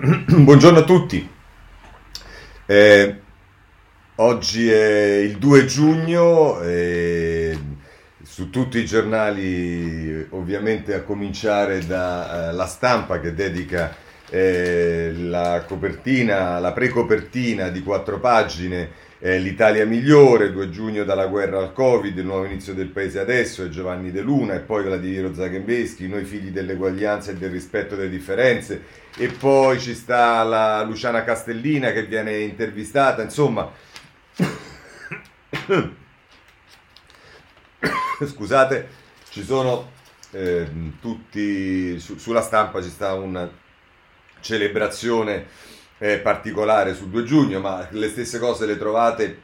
Buongiorno a tutti. Eh, oggi è il 2 giugno e su tutti i giornali, ovviamente a cominciare dalla eh, stampa che dedica eh, la copertina, la pre-copertina di quattro pagine eh, l'Italia migliore, 2 giugno dalla guerra al Covid, il nuovo inizio del paese adesso, è Giovanni De Luna e poi Vladimiro Zagembeschi, noi figli dell'eguaglianza e del rispetto delle differenze. E poi ci sta la Luciana Castellina che viene intervistata, insomma. Scusate, ci sono eh, tutti su, sulla stampa ci sta una celebrazione eh, particolare sul 2 giugno, ma le stesse cose le trovate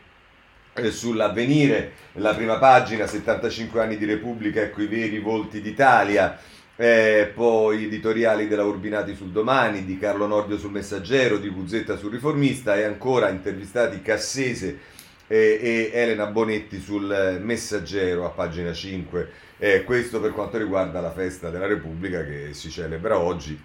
eh, sull'avvenire, la prima pagina, 75 anni di Repubblica, ecco i veri volti d'Italia, eh, poi editoriali della Urbinati sul Domani, di Carlo Nordio sul Messaggero, di Buzzetta sul Riformista e ancora intervistati Cassese e, e Elena Bonetti sul Messaggero a pagina 5. Eh, questo per quanto riguarda la festa della Repubblica che si celebra oggi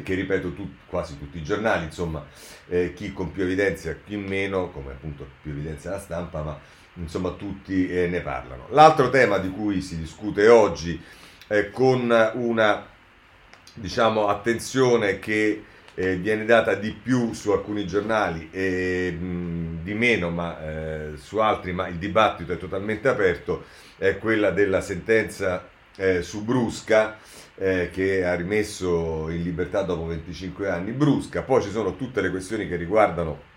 che ripeto tu, quasi tutti i giornali, insomma, eh, chi con più evidenza, chi meno, come appunto più evidenza la stampa, ma insomma tutti eh, ne parlano. L'altro tema di cui si discute oggi eh, con una diciamo, attenzione che eh, viene data di più su alcuni giornali e mh, di meno ma, eh, su altri, ma il dibattito è totalmente aperto, è quella della sentenza eh, su Brusca eh, che ha rimesso in libertà dopo 25 anni Brusca, poi ci sono tutte le questioni che riguardano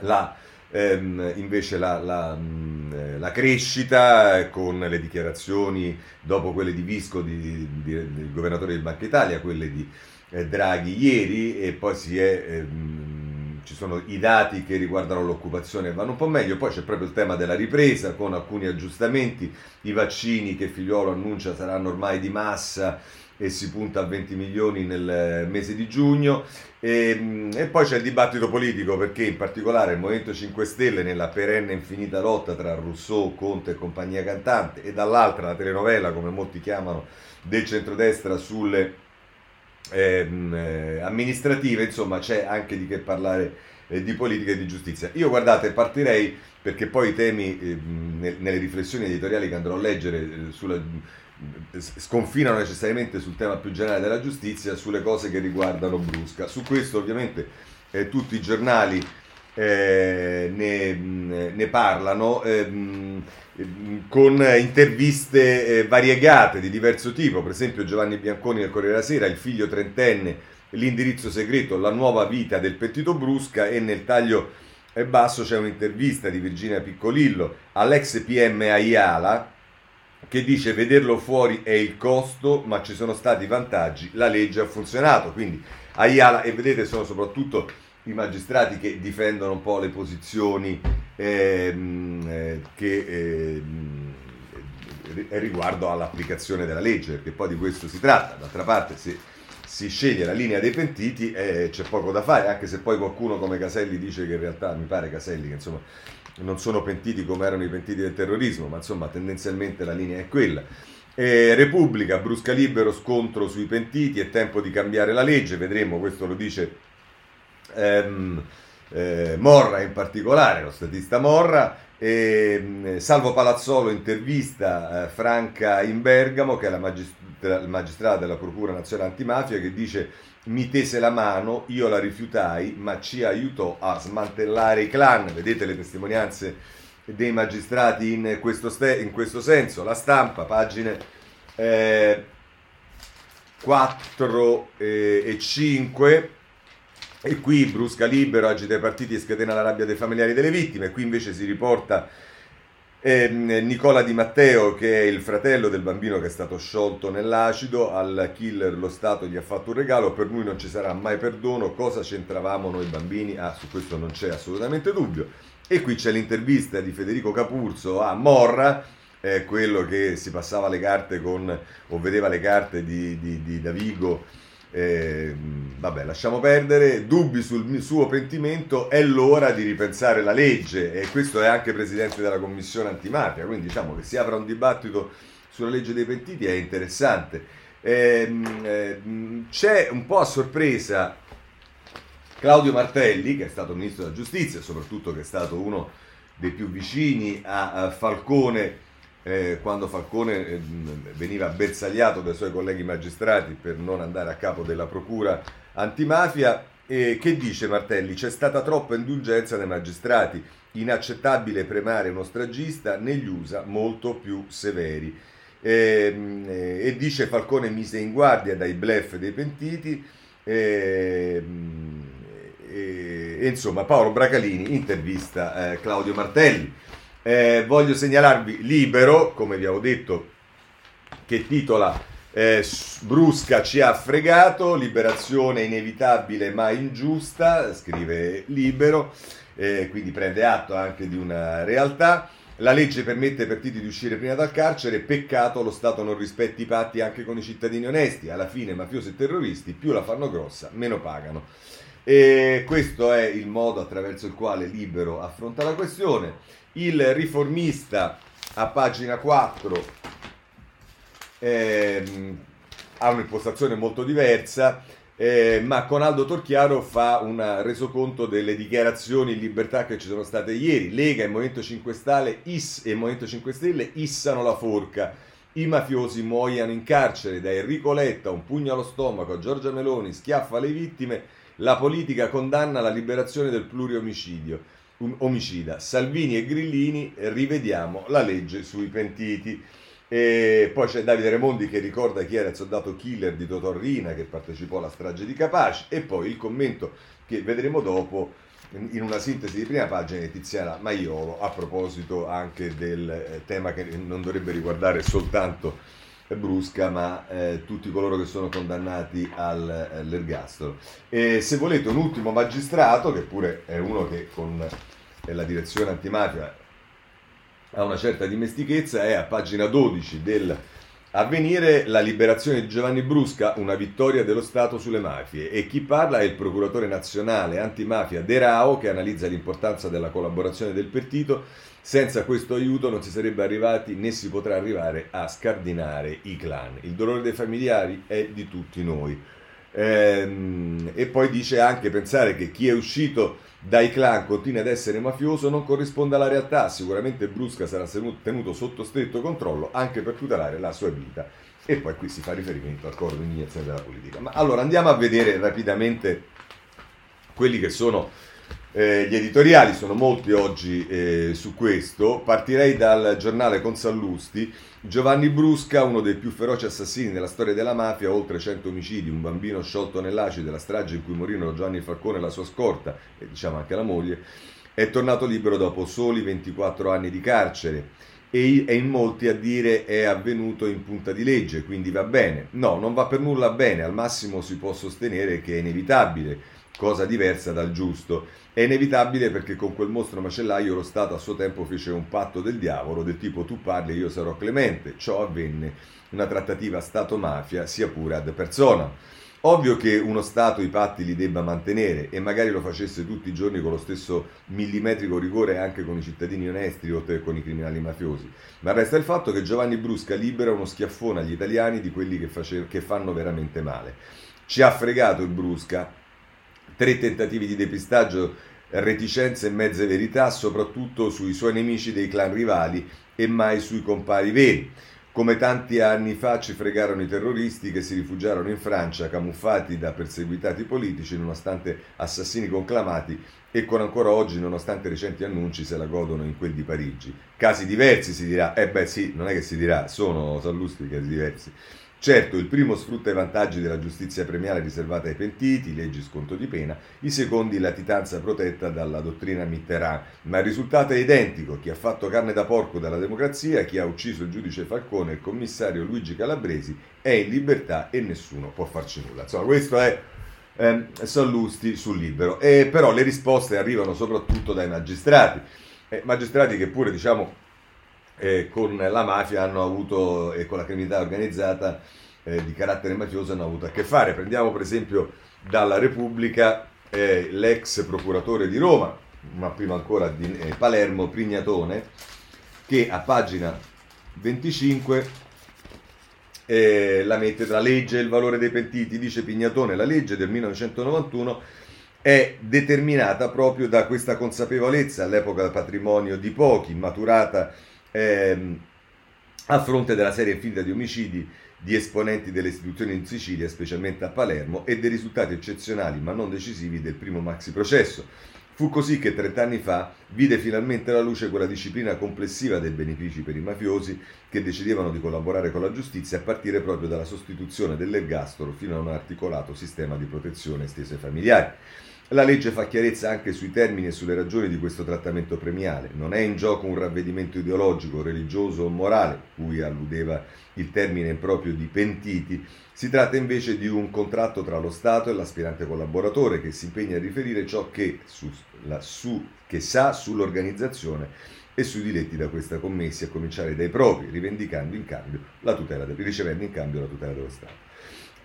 la, ehm, invece la, la, mm, la, crescita eh, con le dichiarazioni dopo quelle di Visco, di, di, del governatore di Banca Italia, quelle di eh, Draghi ieri e poi si è... Ehm, ci sono i dati che riguardano l'occupazione vanno un po' meglio, poi c'è proprio il tema della ripresa con alcuni aggiustamenti, i vaccini che Figliolo annuncia saranno ormai di massa e si punta a 20 milioni nel mese di giugno. E, e, poi c'è il dibattito politico perché in particolare il Movimento 5 Stelle nella perenne infinita lotta tra Rousseau, Conte e compagnia cantante e dall'altra la telenovela come molti chiamano del centrodestra sulle ehm, eh, amministrative, insomma c'è anche di che parlare eh, di politica e di giustizia. Io guardate, partirei perché poi i temi eh, nelle riflessioni editoriali che andrò a leggere eh, sulla, eh, sconfinano necessariamente sul tema più generale della giustizia, sulle cose che riguardano Brusca. Su questo ovviamente eh, tutti i giornali ne, ne, parlano. Ehm, con interviste eh, variegate di diverso tipo, per esempio Giovanni Bianconi del Corriere della Sera, il figlio trentenne, l'indirizzo segreto, la nuova vita del Pettito Brusca e nel taglio basso c'è un'intervista di Virginia Piccolillo all'ex PM Ayala che dice vederlo fuori è il costo ma ci sono stati vantaggi, la legge ha funzionato, quindi Ayala e vedete sono soprattutto i magistrati che difendono un po' le posizioni ehm, eh, che ehm, riguardo all'applicazione della legge, perché poi di questo si tratta. D'altra parte, se si sceglie la linea dei pentiti eh, c'è poco da fare, anche se poi qualcuno come Caselli dice che in realtà, mi pare Caselli, che insomma non sono pentiti come erano i pentiti del terrorismo, ma insomma tendenzialmente la linea è quella. Eh, Repubblica, brusca libero, scontro sui pentiti, è tempo di cambiare la legge, vedremo, questo lo dice ehm, eh, Morra in particolare, lo statista Morra, e, mm, Salvo Palazzolo intervista eh, Franca in Bergamo, che è la, magistra- magistrata della Procura Nazionale Antimafia, che dice mi tese la mano, io la rifiutai, ma ci aiutò a smantellare i clan. Vedete le testimonianze dei magistrati in questo, ste- in questo senso. La stampa, pagine eh, 4 eh, e 5 e qui brusca libero, agita i partiti e scatena la rabbia dei familiari delle vittime. Qui invece si riporta eh, Nicola Di Matteo, che è il fratello del bambino che è stato sciolto nell'acido. Al killer lo Stato gli ha fatto un regalo. Per lui non ci sarà mai perdono. Cosa c'entravamo noi bambini? Ah, su questo non c'è assolutamente dubbio. E qui c'è l'intervista di Federico Capurzo a Morra, eh, quello che si passava le carte con, o vedeva le carte di, di, di Davigo eh, vabbè, lasciamo perdere, dubbi sul suo pentimento, è l'ora di ripensare la legge. E questo è anche presidente della commissione antimafia, quindi diciamo che si apra un dibattito sulla legge dei pentiti è interessante. Eh, eh, c'è un po' a sorpresa Claudio Martelli, che è stato ministro della giustizia soprattutto che è stato uno dei più vicini a, a Falcone eh, quando Falcone eh, veniva bersagliato dai suoi colleghi magistrati per non andare a capo della procura antimafia, eh, che dice Martelli? C'è stata troppa indulgenza dei magistrati, inaccettabile premiare uno stragista negli USA molto più severi. Ehm, eh, e dice Falcone mise in guardia dai blef dei pentiti. Ehm, e, e, insomma, Paolo Bracalini intervista eh, Claudio Martelli. Eh, voglio segnalarvi Libero, come vi avevo detto, che titola eh, Brusca ci ha fregato, liberazione inevitabile ma ingiusta, scrive Libero, eh, quindi prende atto anche di una realtà. La legge permette ai partiti di uscire prima dal carcere, peccato lo Stato non rispetti i patti anche con i cittadini onesti, alla fine mafiosi e terroristi più la fanno grossa, meno pagano. E questo è il modo attraverso il quale Libero affronta la questione. Il riformista a pagina 4 ehm, ha un'impostazione molto diversa, eh, ma con Aldo Torchiaro fa un resoconto delle dichiarazioni in libertà che ci sono state ieri. Lega e Movimento 5 Stelle, is, e Movimento 5 Stelle issano la forca. I mafiosi muoiano in carcere da Enrico Letta, un pugno allo stomaco, Giorgia Meloni schiaffa le vittime la politica condanna la liberazione del pluriomicidio. Omicida. Salvini e Grillini, rivediamo la legge sui pentiti. E poi c'è Davide Remondi che ricorda chi era il soldato killer di Totorrina che partecipò alla strage di Capaci e poi il commento che vedremo dopo in una sintesi di prima pagina di Tiziana Maiolo a proposito anche del eh, tema che non dovrebbe riguardare soltanto brusca, ma eh, tutti coloro che sono condannati all'ergastolo. E se volete un ultimo magistrato, che pure è uno che con eh, la direzione antimafia ha una certa dimestichezza, è a pagina 12 del Avvenire la liberazione di Giovanni Brusca, una vittoria dello Stato sulle mafie. E chi parla è il procuratore nazionale antimafia De Rao, che analizza l'importanza della collaborazione del partito senza questo aiuto non si sarebbe arrivati né si potrà arrivare a scardinare i clan. Il dolore dei familiari è di tutti noi. Ehm, e poi dice anche pensare che chi è uscito dai clan continua ad essere mafioso non corrisponde alla realtà. Sicuramente Brusca sarà tenuto sotto stretto controllo anche per tutelare la sua vita. E poi qui si fa riferimento al coro di indignazione della politica. Ma allora andiamo a vedere rapidamente quelli che sono eh, gli editoriali sono molti oggi eh, su questo. Partirei dal giornale Consallusti. Giovanni Brusca, uno dei più feroci assassini della storia della mafia, oltre 100 omicidi, un bambino sciolto nell'acido della strage in cui morirono Giovanni Falcone e la sua scorta, e diciamo anche la moglie, è tornato libero dopo soli 24 anni di carcere. E, in molti a dire è avvenuto in punta di legge, quindi va bene. No, non va per nulla bene, al massimo si può sostenere che è inevitabile cosa diversa dal giusto. È inevitabile perché con quel mostro macellaio lo Stato a suo tempo fece un patto del diavolo del tipo tu parli e io sarò clemente. Ciò avvenne una trattativa Stato-mafia sia pure ad persona. Ovvio che uno Stato i patti li debba mantenere e magari lo facesse tutti i giorni con lo stesso millimetrico rigore anche con i cittadini onesti oltre che con i criminali mafiosi, ma resta il fatto che Giovanni Brusca libera uno schiaffone agli italiani di quelli che, face- che fanno veramente male. Ci ha fregato il Brusca, tre tentativi di depistaggio, reticenze e mezze verità, soprattutto sui suoi nemici dei clan rivali e mai sui compari veri. Come tanti anni fa ci fregarono i terroristi che si rifugiarono in Francia camuffati da perseguitati politici nonostante assassini conclamati e con ancora oggi, nonostante recenti annunci, se la godono in quel di Parigi. Casi diversi si dirà, eh beh sì, non è che si dirà, sono Sallustri casi diversi. Certo, il primo sfrutta i vantaggi della giustizia premiale riservata ai pentiti, leggi sconto di pena, i secondi latitanza protetta dalla dottrina Mitterrand, ma il risultato è identico, chi ha fatto carne da porco dalla democrazia, chi ha ucciso il giudice Falcone e il commissario Luigi Calabresi è in libertà e nessuno può farci nulla. Insomma, questo è eh, Sallusti sul libero, e però le risposte arrivano soprattutto dai magistrati, eh, magistrati che pure diciamo eh, con la mafia hanno avuto e con la criminalità organizzata eh, di carattere mafioso hanno avuto a che fare. Prendiamo per esempio dalla Repubblica eh, l'ex procuratore di Roma, ma prima ancora di eh, Palermo, Prignatone, che a pagina 25 eh, la mette tra legge e il valore dei pentiti, dice Pignatone, la legge del 1991 è determinata proprio da questa consapevolezza, all'epoca patrimonio di pochi, maturata ehm, a fronte della serie infinita di omicidi di esponenti delle istituzioni in Sicilia, specialmente a Palermo, e dei risultati eccezionali ma non decisivi del primo maxi processo. Fu così che 30 anni fa vide finalmente la luce quella disciplina complessiva dei benefici per i mafiosi che decidevano di collaborare con la giustizia a partire proprio dalla sostituzione dell'ergastolo fino a un articolato sistema di protezione esteso ai familiari. La legge fa chiarezza anche sui termini e sulle ragioni di questo trattamento premiale. Non è in gioco un ravvedimento ideologico, religioso o morale, cui alludeva il termine proprio di pentiti. Si tratta invece di un contratto tra lo Stato e l'aspirante collaboratore che si impegna a riferire ciò che, su, la, su, che sa sull'organizzazione e sui diletti da questa commessi, a cominciare dai propri, rivendicando in cambio la tutela, ricevendo in cambio la tutela dello Stato.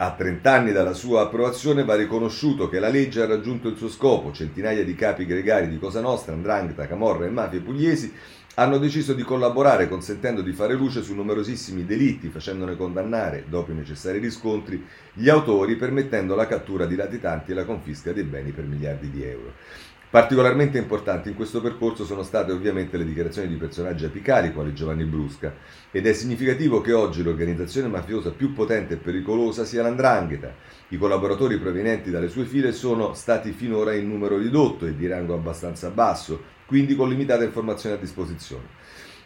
A 30 anni dalla sua approvazione va riconosciuto che la legge ha raggiunto il suo scopo. Centinaia di capi gregari di Cosa Nostra, Andrangheta, Camorra e mafie pugliesi hanno deciso di collaborare consentendo di fare luce su numerosissimi delitti, facendone condannare, dopo i necessari riscontri, gli autori, permettendo la cattura di latitanti e la confisca dei beni per miliardi di euro. Particolarmente importanti in questo percorso sono state ovviamente le dichiarazioni di personaggi apicali quali Giovanni Brusca ed è significativo che oggi l'organizzazione mafiosa più potente e pericolosa sia l'Andrangheta. I collaboratori provenienti dalle sue file sono stati finora in numero ridotto e di rango abbastanza basso, quindi con limitata informazione a disposizione.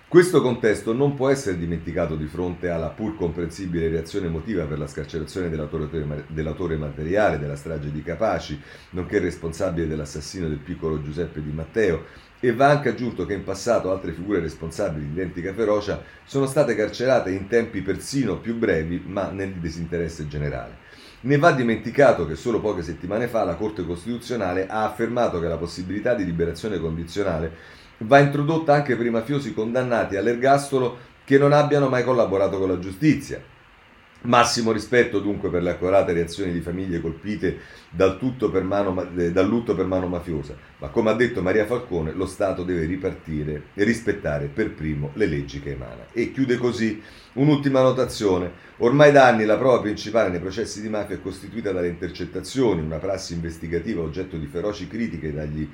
Questo contesto non può essere dimenticato di fronte alla pur comprensibile reazione emotiva per la scarcerazione dell'autore, dell'autore materiale della strage di Capaci, nonché responsabile dell'assassino del piccolo Giuseppe Di Matteo, e va anche aggiunto che in passato altre figure responsabili di identica ferocia sono state carcerate in tempi persino più brevi, ma nel disinteresse generale. Ne va dimenticato che solo poche settimane fa la Corte Costituzionale ha affermato che la possibilità di liberazione condizionale va introdotta anche per i mafiosi condannati all'ergastolo che non abbiano mai collaborato con la giustizia. Massimo rispetto dunque per le accurate reazioni di famiglie colpite dal, mano, eh, dal, lutto per mano mafiosa, ma come ha detto Maria Falcone, lo Stato deve ripartire e rispettare per primo le leggi che emana. E chiude così un'ultima notazione. Ormai da anni la prova principale nei processi di mafia è costituita dalle intercettazioni, una prassi investigativa oggetto di feroci critiche dagli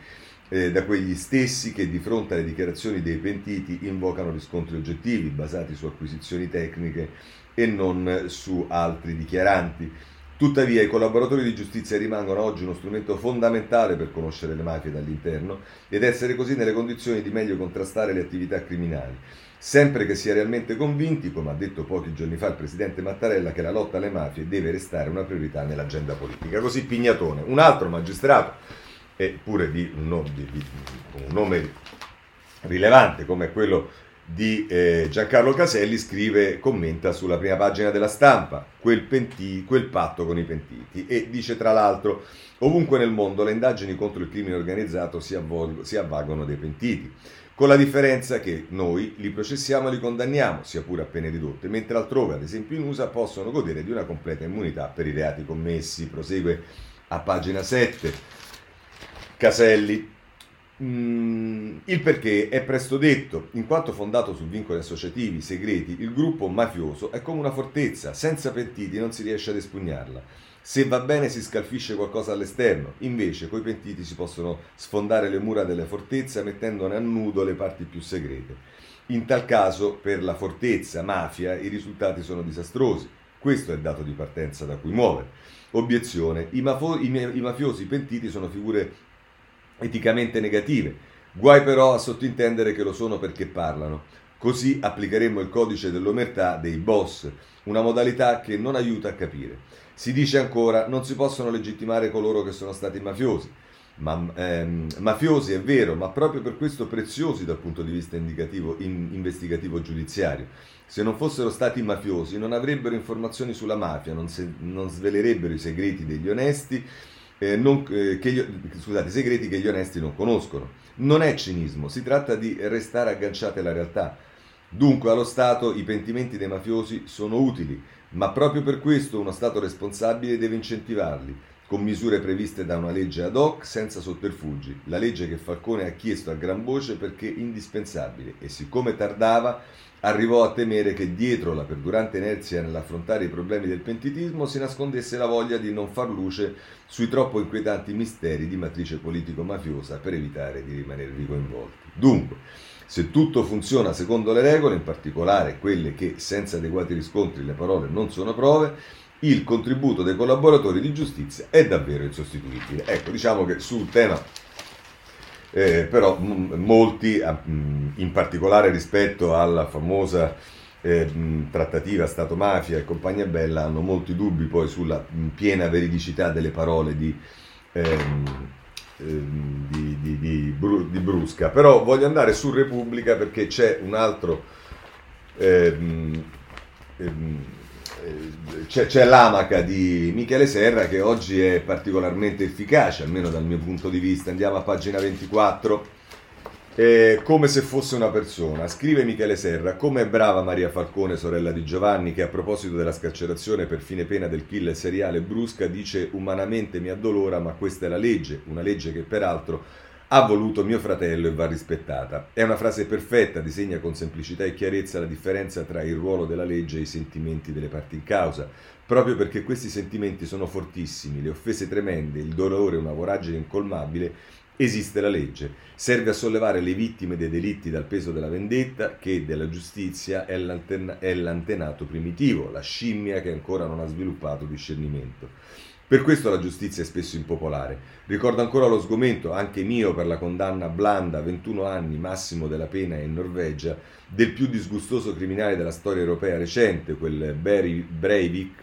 eh, da quegli stessi che di fronte alle dichiarazioni dei pentiti invocano riscontri oggettivi basati su acquisizioni tecniche e non su altri dichiaranti. Tuttavia i collaboratori di giustizia rimangono oggi uno strumento fondamentale per conoscere le mafie dall'interno ed essere così nelle condizioni di meglio contrastare le attività criminali, sempre che sia realmente convinti, come ha detto pochi giorni fa il presidente Mattarella, che la lotta alle mafie deve restare una priorità nell'agenda politica. Così Pignatone, un altro magistrato eppure di un, nome, di, di un nome rilevante come quello di eh, Giancarlo Caselli scrive, commenta sulla prima pagina della stampa quel, penti, quel patto con i pentiti e dice tra l'altro ovunque nel mondo le indagini contro il crimine organizzato si, avvolgo, si avvalgono dei pentiti, con la differenza che noi li processiamo e li condanniamo, sia pure a pene ridotte, mentre altrove, ad esempio in USA, possono godere di una completa immunità per i reati commessi. Prosegue a pagina 7. Caselli. Mm, il perché è presto detto, in quanto fondato su vincoli associativi segreti, il gruppo mafioso è come una fortezza, senza pentiti non si riesce ad espugnarla. Se va bene si scalfisce qualcosa all'esterno, invece coi pentiti si possono sfondare le mura della fortezza mettendone a nudo le parti più segrete. In tal caso, per la fortezza mafia, i risultati sono disastrosi. Questo è il dato di partenza da cui muovere. Obiezione: i, mafo- i, i mafiosi pentiti sono figure eticamente negative. Guai però a sottintendere che lo sono perché parlano. Così applicheremmo il codice dell'omertà dei boss, una modalità che non aiuta a capire. Si dice ancora non si possono legittimare coloro che sono stati mafiosi. Ma, ehm, mafiosi è vero, ma proprio per questo preziosi dal punto di vista in, investigativo giudiziario. Se non fossero stati mafiosi non avrebbero informazioni sulla mafia, non, se, non svelerebbero i segreti degli onesti eh, non, eh, gli, scusate, segreti che gli onesti non conoscono. Non è cinismo, si tratta di restare agganciati alla realtà. Dunque allo Stato i pentimenti dei mafiosi sono utili, ma proprio per questo uno Stato responsabile deve incentivarli. Con misure previste da una legge ad hoc senza sotterfugi, la legge che Falcone ha chiesto a gran voce perché indispensabile e siccome tardava arrivò a temere che dietro la perdurante inerzia nell'affrontare i problemi del pentitismo si nascondesse la voglia di non far luce sui troppo inquietanti misteri di matrice politico-mafiosa per evitare di rimanervi coinvolti. Dunque, se tutto funziona secondo le regole, in particolare quelle che senza adeguati riscontri le parole non sono prove, il contributo dei collaboratori di giustizia è davvero insostituibile. Ecco, diciamo che sul tema eh, però m- molti, m- in particolare rispetto alla famosa eh, mh, trattativa Stato-mafia e compagnia bella, hanno molti dubbi poi sulla piena veridicità delle parole di, ehm, ehm, di, di, di, di, Brusca. Però voglio andare su Repubblica perché c'è un altro... Ehm, ehm c'è, c'è, l'amaca di Michele Serra che oggi è particolarmente efficace, almeno dal mio punto di vista. Andiamo a pagina 24. Eh, come se fosse una persona. Scrive Michele Serra, come è brava Maria Falcone, sorella di Giovanni, che a proposito della scarcerazione per fine pena del killer seriale Brusca dice umanamente mi addolora, ma questa è la legge, una legge che peraltro ha voluto mio fratello e va rispettata. È una frase perfetta, disegna con semplicità e chiarezza la differenza tra il ruolo della legge e i sentimenti delle parti in causa, proprio perché questi sentimenti sono fortissimi, le offese tremende, il dolore, una voragine incolmabile, esiste la legge. Serve a sollevare le vittime dei delitti dal peso della vendetta, che della giustizia è, è l'antenato primitivo, la scimmia che ancora non ha sviluppato discernimento. Per questo la giustizia è spesso impopolare. Ricordo ancora lo sgomento, anche mio, per la condanna blanda, 21 anni massimo della pena in Norvegia, del più disgustoso criminale della storia europea recente, quel Barry Breivik,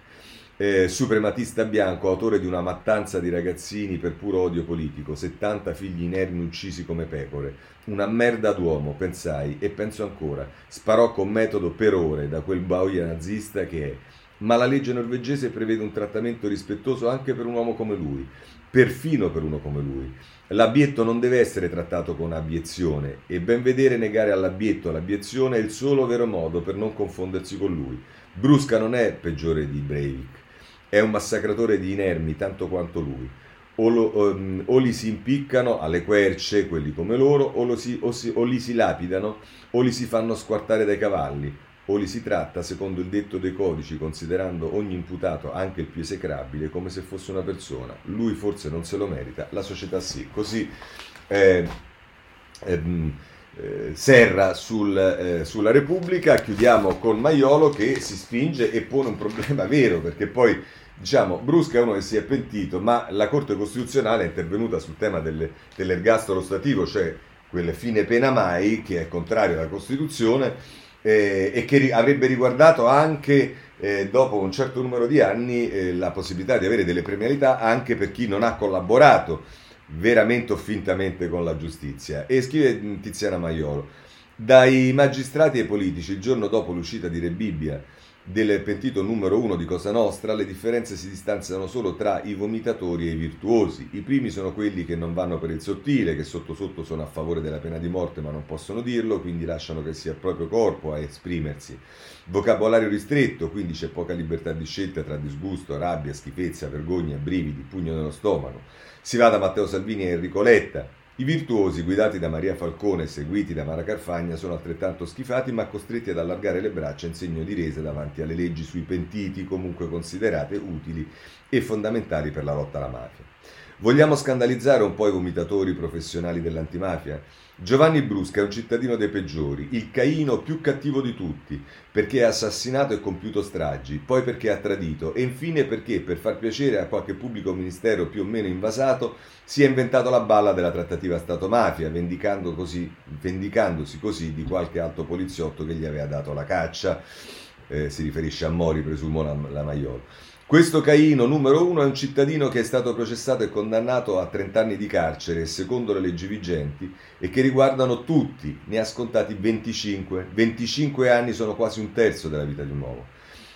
eh, suprematista bianco, autore di una mattanza di ragazzini per puro odio politico, 70 figli inermi uccisi come pecore. Una merda d'uomo, pensai, e penso ancora. Sparò con metodo per ore da quel boia nazista che è ma la legge norvegese prevede un trattamento rispettoso anche per un uomo come lui, perfino per uno come lui. L'abbietto non deve essere trattato con abiezione e ben vedere negare all'abbietto l'abiezione è il solo vero modo per non confondersi con lui. Brusca non è peggiore di Breivik, è un massacratore di inermi tanto quanto lui. O, lo, um, o, li si impiccano alle querce, quelli come loro, o, si, o, si, o li si lapidano, o li si fanno squartare dai cavalli, o li si tratta, secondo il detto dei codici, considerando ogni imputato, anche il più esecrabile, come se fosse una persona. Lui forse non se lo merita, la società sì. Così eh, ehm, eh, Serra sul, eh, sulla Repubblica, chiudiamo con Maiolo che si spinge e pone un problema vero, perché poi diciamo, Brusca è uno che si è pentito, ma la Corte Costituzionale è intervenuta sul tema delle, dell'ergastolo stativo, cioè quel fine pena mai, che è contrario alla Costituzione, eh, e che avrebbe riguardato anche eh, dopo un certo numero di anni eh, la possibilità di avere delle premialità anche per chi non ha collaborato veramente o fintamente con la giustizia. E scrive Tiziana Maiolo, dai magistrati ai politici il giorno dopo l'uscita di Re Bibbia del pentito numero uno di Cosa Nostra, le differenze si distanziano solo tra i vomitatori e i virtuosi. I primi sono quelli che non vanno per il sottile, che sotto sotto sono a favore della pena di morte ma non possono dirlo, quindi lasciano che sia il proprio corpo a esprimersi. Vocabolario ristretto, quindi c'è poca libertà di scelta tra disgusto, rabbia, schifezza, vergogna, brividi, pugno nello stomaco. Si va da Matteo Salvini e Enrico Letta, i virtuosi, guidati da Maria Falcone e seguiti da Mara Carfagna, sono altrettanto schifati ma costretti ad allargare le braccia in segno di resa davanti alle leggi sui pentiti, comunque considerate utili e fondamentali per la lotta alla mafia. Vogliamo scandalizzare un po' i vomitatori professionali dell'antimafia? Giovanni Brusca è un cittadino dei peggiori, il Caino più cattivo di tutti, perché ha assassinato e compiuto stragi, poi perché ha tradito e infine perché, per far piacere a qualche pubblico ministero più o meno invasato, si è inventato la balla della trattativa Stato-mafia, vendicando così, vendicandosi così di qualche alto poliziotto che gli aveva dato la caccia, eh, si riferisce a Mori, presumo la, la Maiolo. Questo Caino numero uno è un cittadino che è stato processato e condannato a 30 anni di carcere secondo le leggi vigenti e che riguardano tutti, ne ha scontati 25. 25 anni sono quasi un terzo della vita di un uomo.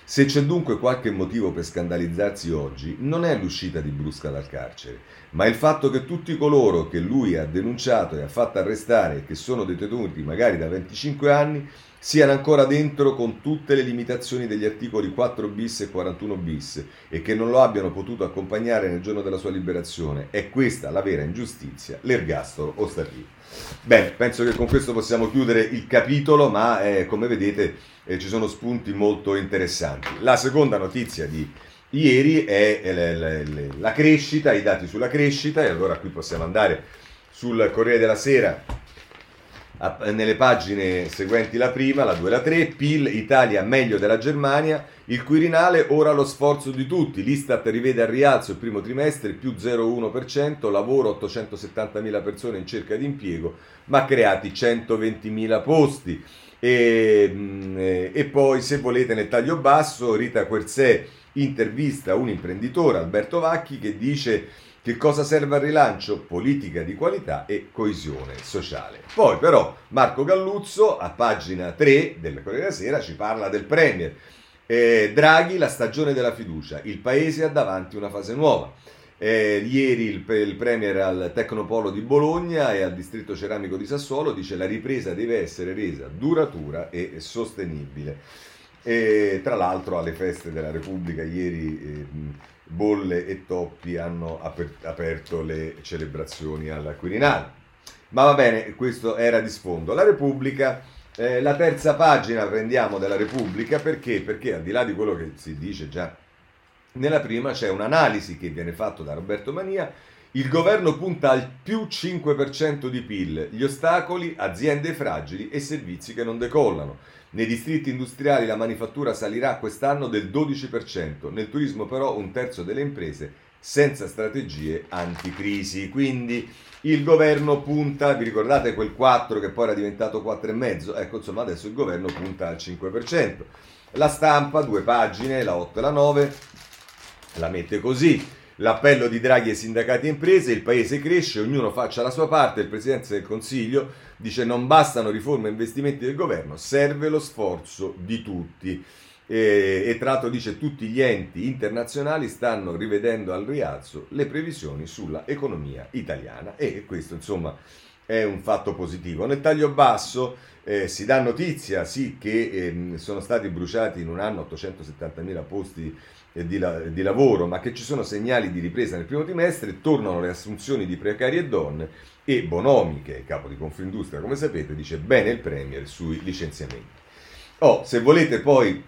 Se c'è dunque qualche motivo per scandalizzarsi oggi, non è l'uscita di Brusca dal carcere, ma il fatto che tutti coloro che lui ha denunciato e ha fatto arrestare che sono detenuti magari da 25 anni siano ancora dentro con tutte le limitazioni degli articoli 4 bis e 41 bis e che non lo abbiano potuto accompagnare nel giorno della sua liberazione. È questa la vera ingiustizia, l'ergastolo ostativo. Bene, penso che con questo possiamo chiudere il capitolo, ma eh, come vedete eh, ci sono spunti molto interessanti. La seconda notizia di ieri è eh, la crescita, i dati sulla crescita, e allora qui possiamo andare sul Corriere della Sera nelle pagine seguenti la prima, la 2 e la 3, PIL Italia meglio della Germania, il Quirinale ora lo sforzo di tutti, l'Istat rivede al rialzo il primo trimestre più 0,1%, lavoro 870.000 persone in cerca di impiego, ma creati 120.000 posti. E, mm, e, poi se volete nel taglio basso Rita Querzè intervista un imprenditore Alberto Vacchi che dice che cosa serve al rilancio? Politica di qualità e coesione sociale. Poi però Marco Galluzzo a pagina 3 del Corriere della Sera ci parla del Premier. Eh, Draghi, la stagione della fiducia, il Paese ha davanti una fase nuova. Eh, ieri il, il, Premier al Tecnopolo di Bologna e al Distretto Ceramico di Sassuolo dice la ripresa deve essere resa duratura e sostenibile. E, tra l'altro alle feste della Repubblica ieri... Eh, Bolle e Toppi hanno aperto le celebrazioni al Quirinale. Ma va bene, questo era di sfondo. La Repubblica, eh, la terza pagina prendiamo della Repubblica perché? Perché al di là di quello che si dice già nella prima c'è un'analisi che viene fatta da Roberto Mania. Il governo punta al più 5% di PIL, gli ostacoli, aziende fragili e servizi che non decollano. Nei distretti industriali la manifattura salirà quest'anno del 12%, nel turismo però un terzo delle imprese senza strategie anticrisi. Quindi il governo punta, vi ricordate quel 4 che poi era diventato 4,5? Ecco, insomma, adesso il governo punta al 5%. La stampa, due pagine, la 8 e la 9, la mette così. L'appello di Draghi ai sindacati e imprese, il paese cresce, ognuno faccia la sua parte, il Presidente del Consiglio dice non bastano riforme e investimenti del governo, serve lo sforzo di tutti. E, e tra l'altro dice tutti gli enti internazionali stanno rivedendo al rialzo le previsioni sulla economia italiana e questo insomma è un fatto positivo. Nel taglio basso eh, si dà notizia sì, che eh, sono stati bruciati in un anno 870.000 posti eh, di, la, di, lavoro, ma che ci sono segnali di ripresa nel primo trimestre, tornano le assunzioni di precari e donne e Bonomi, che è capo di Confindustria, come sapete, dice bene il Premier sui licenziamenti. Oh, se volete poi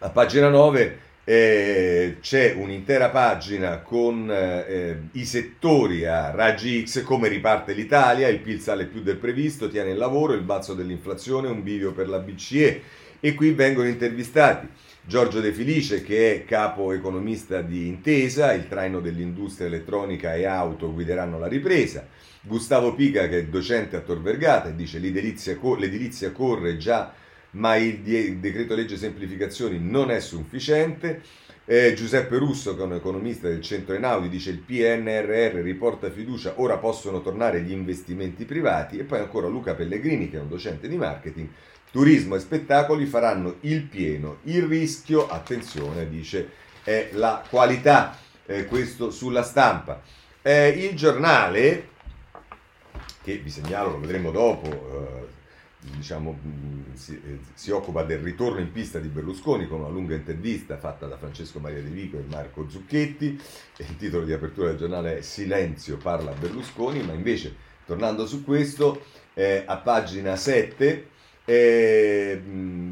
a pagina 9 eh, c'è un'intera pagina con eh, i settori a raggi X, come riparte l'Italia, il PIL sale più del previsto, tiene il lavoro, il balzo dell'inflazione, un bivio per la BCE e qui vengono intervistati Giorgio De Felice che è capo economista di Intesa, il traino dell'industria elettronica e auto guideranno la ripresa, Gustavo Pica che è docente a Tor Vergata dice l'edilizia corre già ma il, decreto legge semplificazioni non è sufficiente. Eh, Giuseppe Russo, che è un economista del centro Enaudi, dice il PNRR riporta fiducia, ora possono tornare gli investimenti privati. E poi ancora Luca Pellegrini, che è un docente di marketing, turismo e spettacoli faranno il pieno. Il rischio, attenzione, dice, è la qualità. Eh, questo sulla stampa. Eh, il giornale, che vi segnalo, lo vedremo dopo, eh, diciamo, mm, si, eh, si, occupa del ritorno in pista di Berlusconi con una lunga intervista fatta da Francesco Maria De Vico e Marco Zucchetti. Il titolo di apertura del giornale è Silenzio parla Berlusconi, ma invece, tornando su questo, a pagina 7 eh,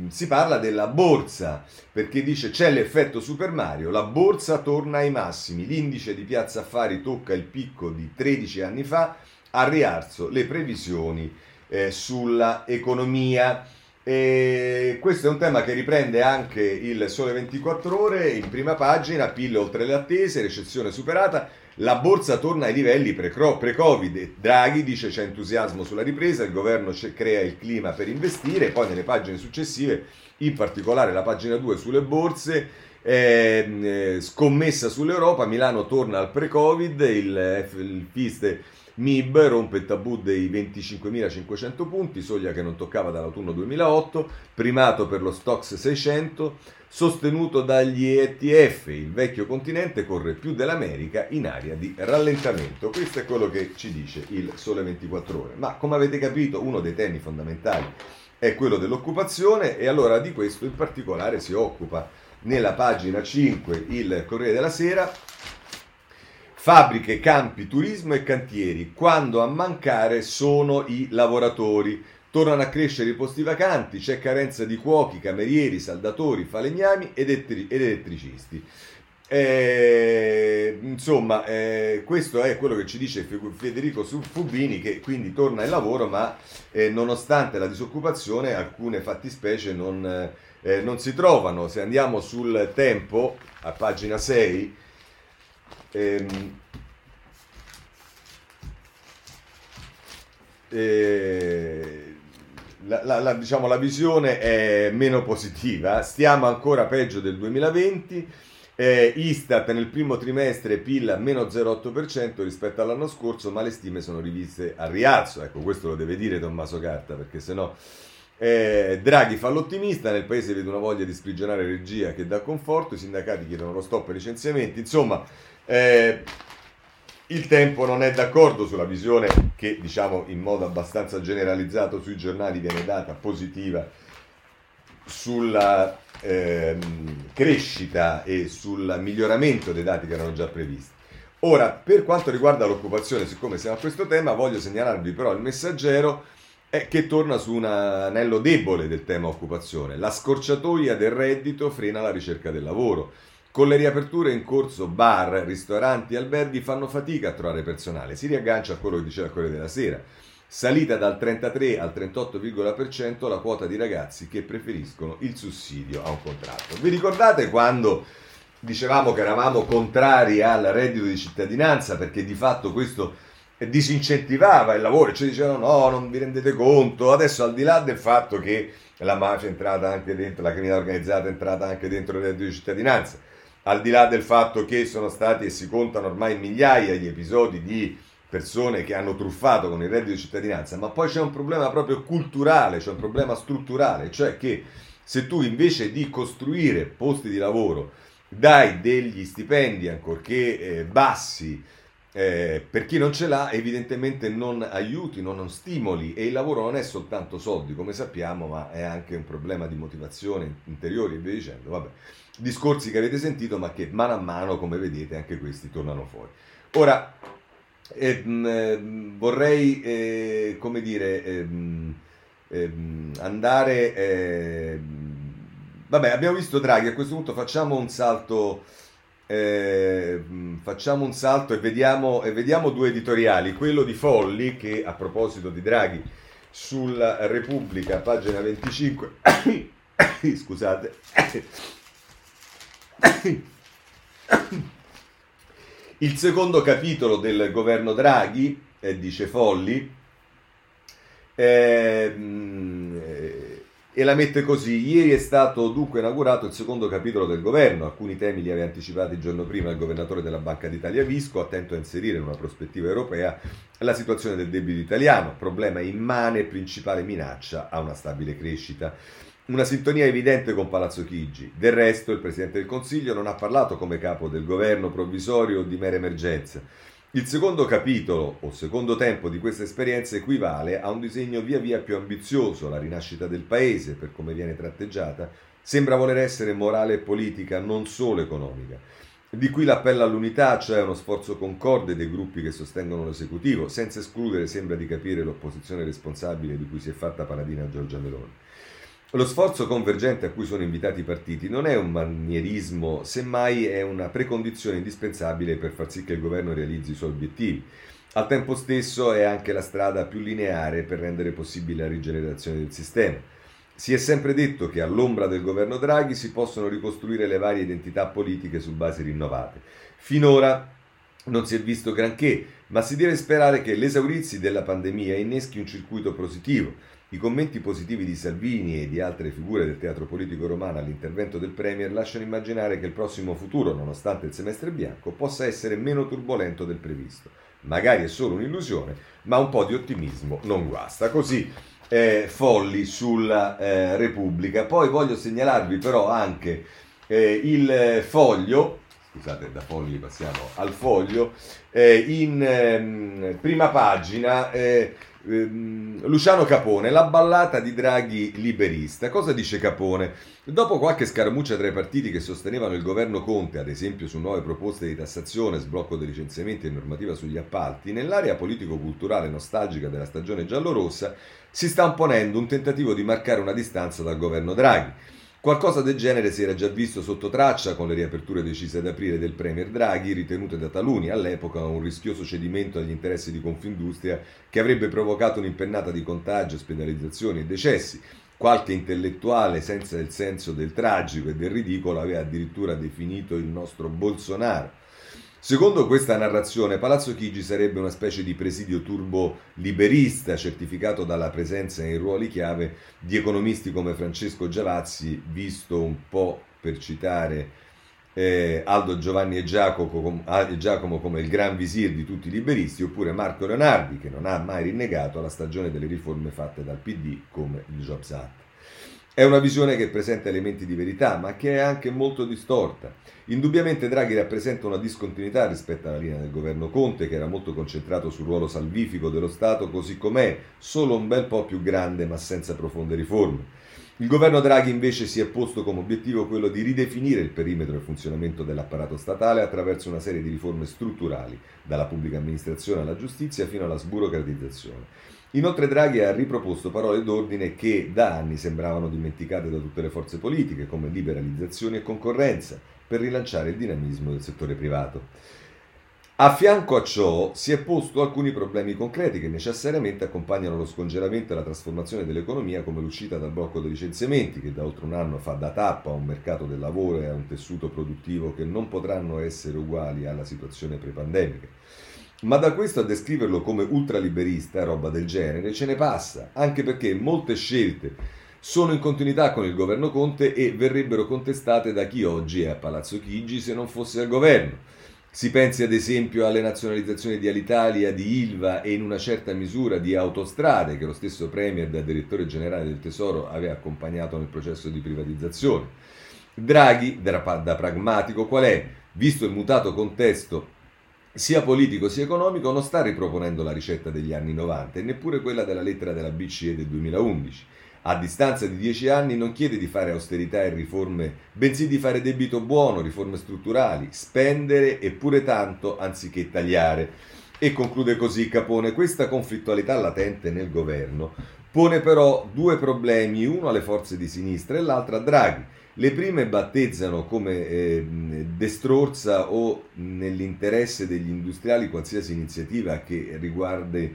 si parla della borsa perché dice c'è l'effetto Super Mario, la borsa torna ai massimi, l'indice di Piazza Affari tocca il picco di 13 anni fa, a rialzo le previsioni eh, sulla economia. E questo è un tema che riprende anche il Sole 24 Ore in prima pagina, PIL oltre le attese, recessione superata, la borsa torna ai livelli pre-Covid. Draghi dice c'è entusiasmo sulla ripresa, il governo crea il clima per investire, poi nelle pagine successive, in particolare la pagina 2 sulle borse, eh, scommessa sull'Europa, Milano torna al pre-Covid, il, il FISTE MIB rompe il tabù dei 25.500 punti, soglia che non toccava dall'autunno 2008, primato per lo Stox 600, sostenuto dagli ETF. Il vecchio continente corre più dell'America in area di rallentamento. Questo è quello che ci dice il Sole 24 ore. Ma come avete capito, uno dei temi fondamentali è quello dell'occupazione e allora di questo in particolare si occupa nella pagina 5 il Corriere della Sera Fabbriche, campi, turismo e cantieri, quando a mancare sono i lavoratori. Tornano a crescere i posti vacanti, c'è carenza di cuochi, camerieri, saldatori, falegnami ed, ettri- ed elettricisti. Eh, insomma, eh, questo è quello che ci dice Federico Fubini, che quindi torna al lavoro, ma eh, nonostante la disoccupazione alcune fattispecie non, eh, non si trovano. Se andiamo sul tempo, a pagina 6, Ehm, eh, la, la, la, diciamo, la visione è meno positiva, stiamo ancora peggio del 2020. Eh, Istat nel primo trimestre PIL meno 0,8% rispetto all'anno scorso, ma le stime sono riviste al rialzo. Ecco, questo lo deve dire Tommaso Carta, perché sennò eh, Draghi fa l'ottimista, nel paese vede una voglia di sprigionare regia che dà conforto, i sindacati chiedono lo stop ai licenziamenti, insomma eh, il tempo non è d'accordo sulla visione che, diciamo, in modo abbastanza generalizzato sui giornali viene data positiva sulla ehm, crescita e sul miglioramento dei dati che erano già previsti. Ora, per quanto riguarda l'occupazione, siccome siamo a questo tema, voglio segnalarvi però il messaggero eh, che torna su un anello debole del tema occupazione. La scorciatoia del reddito frena la ricerca del lavoro. Con le riaperture in corso bar, ristoranti alberghi fanno fatica a trovare personale. Si riaggancia a quello che diceva il Corriere della Sera. Salita dal 33 al 38,% la quota di ragazzi che preferiscono il sussidio a un contratto. Vi ricordate quando dicevamo che eravamo contrari al reddito di cittadinanza perché di fatto questo disincentivava il lavoro, ci dicevano no, non vi rendete conto, adesso al di là del fatto che la mafia è entrata anche dentro, la criminalità organizzata è entrata anche dentro il reddito di cittadinanza, al di là del fatto che sono stati e si contano ormai migliaia di episodi di persone che hanno truffato con il reddito di cittadinanza, ma poi c'è un problema proprio culturale, c'è un problema strutturale, cioè che se tu invece di costruire posti di lavoro dai degli stipendi ancorché eh, bassi eh, per chi non ce l'ha evidentemente non aiuti, non stimoli e il lavoro non è soltanto soldi come sappiamo ma è anche un problema di motivazione interiore e via dicendo. Vabbè discorsi che avete sentito, ma che mano a mano, come vedete, anche questi tornano fuori. Ora, eh, mh, vorrei, eh, come dire, eh, andare... Ehm, vabbè, abbiamo visto Draghi, a questo punto facciamo un salto... Eh, facciamo un salto e vediamo, e vediamo, due editoriali. Quello di Folli, che a proposito di Draghi, sulla Repubblica, pagina 25, scusate, il secondo capitolo del governo Draghi, eh, dice Folli, eh, e la mette così. Ieri è stato dunque inaugurato il secondo capitolo del governo. Alcuni temi li aveva anticipati il giorno prima il governatore della Banca d'Italia Visco, attento a inserire in una prospettiva europea la situazione del debito italiano, problema immane e principale minaccia a una stabile crescita. Una sintonia evidente con Palazzo Chigi. Del resto, il Presidente del Consiglio non ha parlato come capo del governo provvisorio o di mera emergenza. Il secondo capitolo, o secondo tempo di questa esperienza, equivale a un disegno via via più ambizioso. La rinascita del Paese, per come viene tratteggiata, sembra voler essere morale e politica, non solo economica. Di qui l'appello all'unità, cioè uno sforzo concorde dei gruppi che sostengono l'esecutivo, senza escludere, sembra di capire, l'opposizione responsabile di cui si è fatta paladina Giorgia Meloni. Lo sforzo convergente a cui sono invitati i partiti non è un manierismo, semmai è una precondizione indispensabile per far sì che il governo realizzi i suoi obiettivi. Al tempo stesso è anche la strada più lineare per rendere possibile la rigenerazione del sistema. Si è sempre detto che all'ombra del governo Draghi si possono ricostruire le varie identità politiche su basi rinnovate. Finora non si è visto granché, ma si deve sperare che l'esaurirsi della pandemia inneschi un circuito positivo i commenti positivi di Salvini e di altre figure del teatro politico romano all'intervento del Premier lasciano immaginare che il prossimo futuro, nonostante il semestre bianco, possa essere meno turbolento del previsto. magari è solo un'illusione, ma un po' di ottimismo non guasta. Così eh, folli sulla eh, Repubblica. Poi voglio segnalarvi però anche eh, il foglio, scusate da fogli passiamo al foglio, eh, in ehm, prima pagina eh, Luciano Capone, la ballata di Draghi liberista. Cosa dice Capone? Dopo qualche scaramuccia tra i partiti che sostenevano il governo Conte, ad esempio su nuove proposte di tassazione, sblocco dei licenziamenti e normativa sugli appalti, nell'area politico-culturale nostalgica della stagione giallorossa si sta imponendo un tentativo di marcare una distanza dal governo Draghi. Qualcosa del genere si era già visto sotto traccia con le riaperture decise ad aprile del Premier Draghi, ritenute da taluni all'epoca un rischioso cedimento agli interessi di Confindustria che avrebbe provocato un'impennata di contagi, ospedalizzazioni e decessi. Qualche intellettuale senza il senso del tragico e del ridicolo aveva addirittura definito il nostro Bolsonaro. Secondo questa narrazione, Palazzo Chigi sarebbe una specie di presidio turbo liberista, certificato dalla presenza in ruoli chiave di economisti come Francesco Giavazzi, visto un po' per citare eh, Aldo Giovanni e Giacomo, ah, e Giacomo, come il gran visir di tutti i liberisti, oppure Marco Leonardi, che non ha mai rinnegato la stagione delle riforme fatte dal PD come il Jobs Act. È una visione che presenta elementi di verità, ma che è anche molto distorta. Indubbiamente Draghi rappresenta una discontinuità rispetto alla linea del governo Conte, che era molto concentrato sul ruolo salvifico dello Stato, così com'è, solo un bel po' più grande, ma senza profonde riforme. Il governo Draghi invece si è posto come obiettivo quello di ridefinire il perimetro e il funzionamento dell'apparato statale attraverso una serie di riforme strutturali, dalla pubblica amministrazione alla giustizia fino alla sburocratizzazione. Inoltre Draghi ha riproposto parole d'ordine che da anni sembravano dimenticate da tutte le forze politiche, come liberalizzazione e concorrenza, per rilanciare il dinamismo del settore privato. A fianco a ciò si è posto alcuni problemi concreti che necessariamente accompagnano lo scongelamento e la trasformazione dell'economia come l'uscita dal blocco dei licenziamenti che da oltre un anno fa da tappa a un mercato del lavoro e a un tessuto produttivo che non potranno essere uguali alla situazione pre-pandemica. Ma da questo a descriverlo come ultraliberista, roba del genere, ce ne passa, anche perché molte scelte sono in continuità con il governo Conte e verrebbero contestate da chi oggi è a Palazzo Chigi se non fosse al governo. Si pensi ad esempio alle nazionalizzazioni di Alitalia, di Ilva e in una certa misura di autostrade che lo stesso Premier da direttore generale del Tesoro aveva accompagnato nel processo di privatizzazione. Draghi, da, pragmatico qual è, visto il mutato contesto sia politico sia economico, non sta riproponendo la ricetta degli anni 90 e neppure quella della lettera della BCE del 2011. A distanza di dieci anni non chiede di fare austerità e riforme, bensì di fare debito buono, riforme strutturali, spendere e pure tanto anziché tagliare. E conclude così Capone, questa conflittualità latente nel governo pone però due problemi, uno alle forze di sinistra e l'altro a Draghi le prime battezzano come eh, destrorza o nell'interesse degli industriali qualsiasi iniziativa che riguardi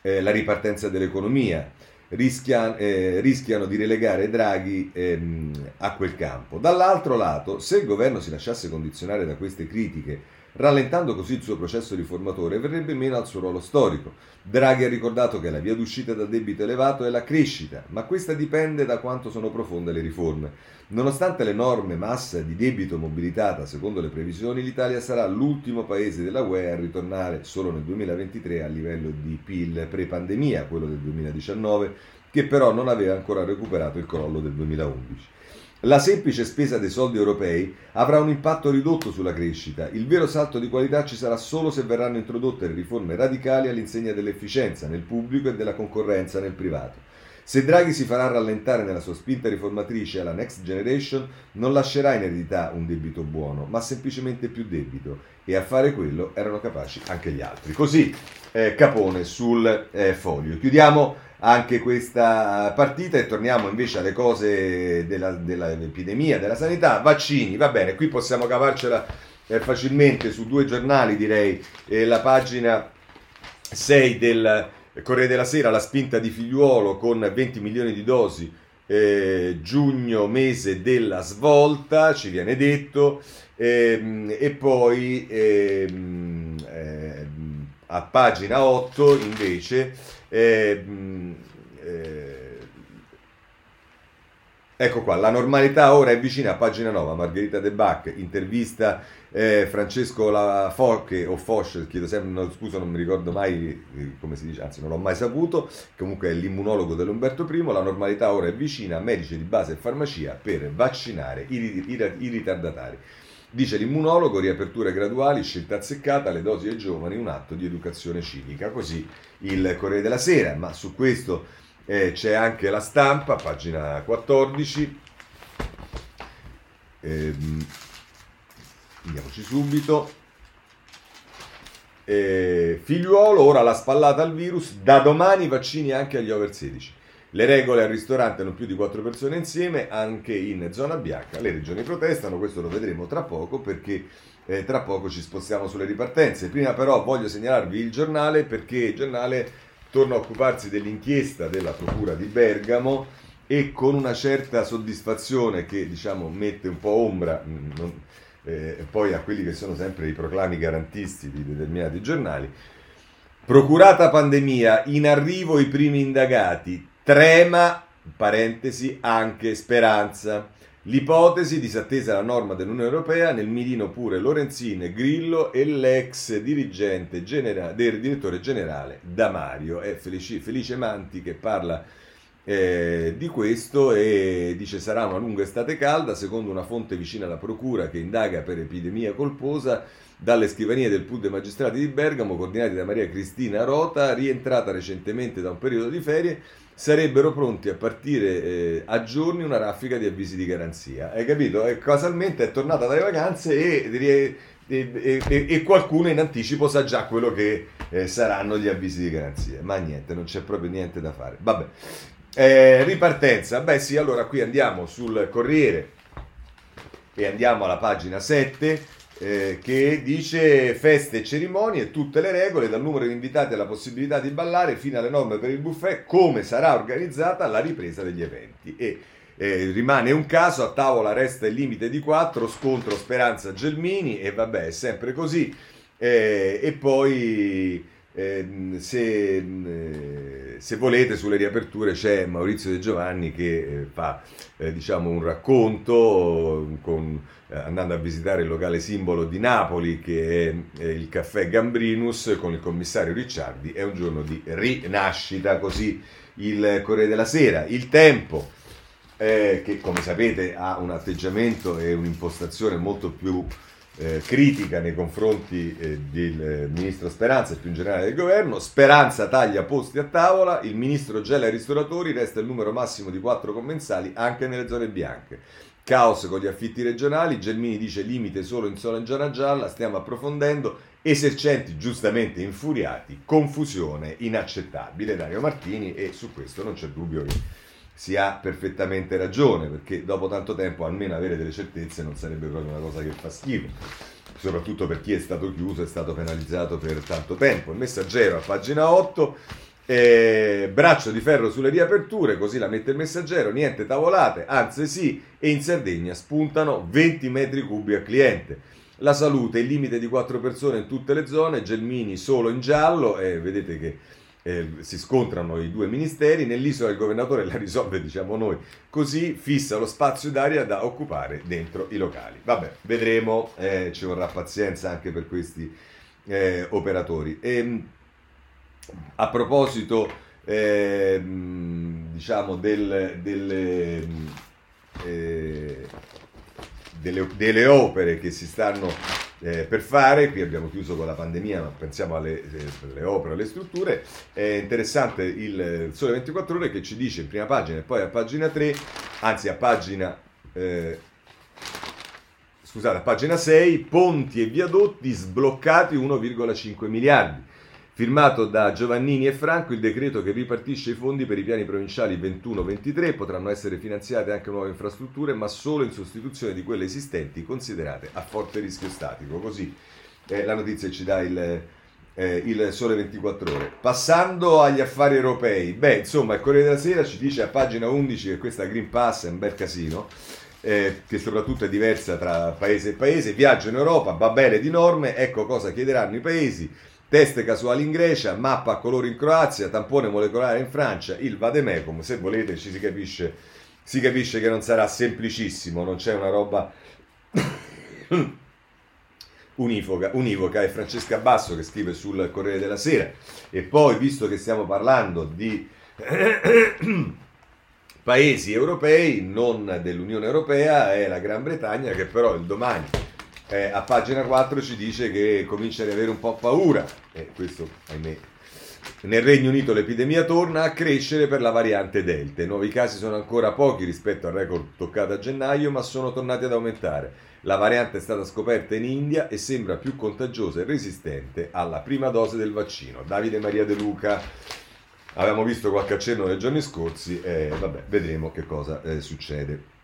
eh, la ripartenza dell'economia. Rischia, eh, rischiano di relegare Draghi ehm, a quel campo. Dall'altro lato, se il governo si lasciasse condizionare da queste critiche Rallentando così il suo processo riformatore, verrebbe meno al suo ruolo storico. Draghi ha ricordato che la via d'uscita dal debito elevato è la crescita, ma questa dipende da quanto sono profonde le riforme. Nonostante l'enorme massa di debito mobilitata, secondo le previsioni, l'Italia sarà l'ultimo paese della UE a ritornare solo nel 2023 al livello di PIL pre-pandemia, quello del 2019, che però non aveva ancora recuperato il crollo del 2011. La semplice spesa dei soldi europei avrà un impatto ridotto sulla crescita. Il vero salto di qualità ci sarà solo se verranno introdotte riforme radicali all'insegna dell'efficienza nel pubblico e della concorrenza nel privato. Se Draghi si farà rallentare nella sua spinta riformatrice alla Next Generation, non lascerà in eredità un debito buono, ma semplicemente più debito. E a fare quello erano capaci anche gli altri. Così eh, Capone sul eh, foglio. Chiudiamo anche questa partita e torniamo invece alle cose della, dell'epidemia, della sanità, vaccini, va bene, qui possiamo cavarcela eh, facilmente su due giornali direi, eh, la pagina 6 del Corriere della Sera, la spinta di figliuolo con 20 milioni di dosi, eh, giugno mese della svolta, ci viene detto, ehm, e poi ehm, ehm, a pagina 8 invece eh, Ecco qua, la normalità ora è vicina a pagina 9, Margherita De Bac, intervista eh, Francesco La Focche o Foch, chiedo sempre, no, scusa non mi ricordo mai eh, come si dice, anzi non l'ho mai saputo, comunque è l'immunologo dell'Umberto I, la normalità ora è vicina, medici di base e farmacia per vaccinare i, i, i ritardatari. Dice l'immunologo, riaperture graduali, scelta azzeccata, le dosi ai giovani, un atto di educazione civica, così il Corriere della Sera, ma su questo eh, c'è anche la stampa, pagina 14. Ehm, andiamoci subito. Eh, figliuolo, ora la spallata al virus, da domani vaccini anche agli over 16. Le regole al ristorante non più di 4 persone insieme, anche in zona bianca. Le regioni protestano, questo lo vedremo tra poco perché eh, tra poco ci spostiamo sulle ripartenze. Prima però voglio segnalarvi il giornale perché il giornale torna a occuparsi dell'inchiesta della Procura di Bergamo e con una certa soddisfazione che diciamo, mette un po' ombra mm, non, eh, poi a quelli che sono sempre i proclami garantisti di determinati giornali. Procurata pandemia, in arrivo i primi indagati, trema, parentesi, anche speranza. L'ipotesi, disattesa la norma dell'Unione Europea, nel mirino pure Lorenzin, Grillo e l'ex dirigente genera- del direttore generale Damario. È Felice, Felice Manti che parla eh, di questo e dice sarà una lunga estate calda, secondo una fonte vicina alla procura che indaga per epidemia colposa dalle scrivanie del PUD dei magistrati di Bergamo, coordinati da Maria Cristina Rota, rientrata recentemente da un periodo di ferie sarebbero pronti a partire eh, a giorni una raffica di avvisi di garanzia. Hai capito? E casualmente è tornata dalle vacanze e, e, e, e, qualcuno in anticipo sa già quello che eh, saranno gli avvisi di garanzia. Ma niente, non c'è proprio niente da fare. Vabbè. Eh, ripartenza. Beh sì, allora qui andiamo sul Corriere e andiamo alla pagina 7 eh, che dice feste e cerimonie, tutte le regole, dal numero di invitati alla possibilità di ballare fino alle norme per il buffet, come sarà organizzata la ripresa degli eventi. E eh, rimane un caso, a tavola resta il limite di 4, scontro Speranza Gelmini e vabbè, è sempre così. Eh, e poi Ehm, se, eh, se, volete sulle riaperture c'è Maurizio De Giovanni che eh, fa eh, diciamo un racconto con, andando a visitare il locale simbolo di Napoli che è il caffè Gambrinus con il commissario Ricciardi. È un giorno di rinascita così il Corriere della Sera. Il tempo eh, che come sapete ha un atteggiamento e un'impostazione molto più eh, critica nei confronti eh, del eh, ministro Speranza e più in generale del governo. Speranza taglia posti a tavola, il ministro gela i ristoratori, resta il numero massimo di quattro commensali anche nelle zone bianche. Caos con gli affitti regionali, Gelmini dice limite solo in zona gialla, stiamo approfondendo, esercenti giustamente infuriati, confusione inaccettabile Dario Martini e su questo non c'è dubbio che si ha perfettamente ragione, perché dopo tanto tempo almeno avere delle certezze non sarebbe proprio una cosa che fa schifo, soprattutto per chi è stato chiuso è stato penalizzato per tanto tempo. Il messaggero a pagina 8, eh, braccio di ferro sulle riaperture, così la mette il messaggero, niente tavolate, anzi sì, e in Sardegna spuntano 20 metri cubi a cliente. La salute, il limite di 4 persone in tutte le zone, Gelmini solo in giallo, e vedete che eh, si scontrano i due ministeri, nell'isola il governatore la risolve, diciamo noi, così fissa lo spazio d'aria da occupare dentro i locali. Vabbè, vedremo, eh, ci vorrà pazienza anche per questi eh, operatori. E, ehm, a proposito, ehm, diciamo, del, del eh, delle, delle opere che si stanno eh, per fare, qui abbiamo chiuso con la pandemia, ma pensiamo alle, alle opere, alle strutture, è interessante il Sole 24 Ore che ci dice in prima pagina e poi a pagina 3, anzi a pagina... Eh, scusate, a pagina 6, ponti e viadotti sbloccati 1,5 miliardi. Firmato da Giovannini e Franco il decreto che ripartisce i fondi per i piani provinciali 21-23 potranno essere finanziate anche nuove infrastrutture ma solo in sostituzione di quelle esistenti considerate a forte rischio statico. Così eh, la notizia ci dà il, eh, il Sole 24 ore. Passando agli affari europei, beh insomma il Corriere della Sera ci dice a pagina 11 che questa Green Pass è un bel casino. Eh, che soprattutto è diversa tra paese e paese, viaggio in Europa, babele di norme, ecco cosa chiederanno i paesi, Test casuali in Grecia, mappa a colori in Croazia, tampone molecolare in Francia, il vademecum, se volete ci si capisce si capisce che non sarà semplicissimo, non c'è una roba univoca, univoca. È Francesca Basso che scrive sul Corriere della Sera. E poi, visto che stiamo parlando di paesi europei, non dell'Unione Europea, è la Gran Bretagna che però il domani eh, a pagina 4 ci dice che comincia ad avere un po' paura. E questo, ahimè, nel Regno Unito l'epidemia torna a crescere per la variante Delta. I nuovi casi sono ancora pochi rispetto al record toccato a gennaio, ma sono tornati ad aumentare. La variante è stata scoperta in India e sembra più contagiosa e resistente alla prima dose del vaccino. Davide Maria De Luca, avevamo visto qualche accenno nei giorni scorsi, e vabbè, vedremo che cosa eh, succede.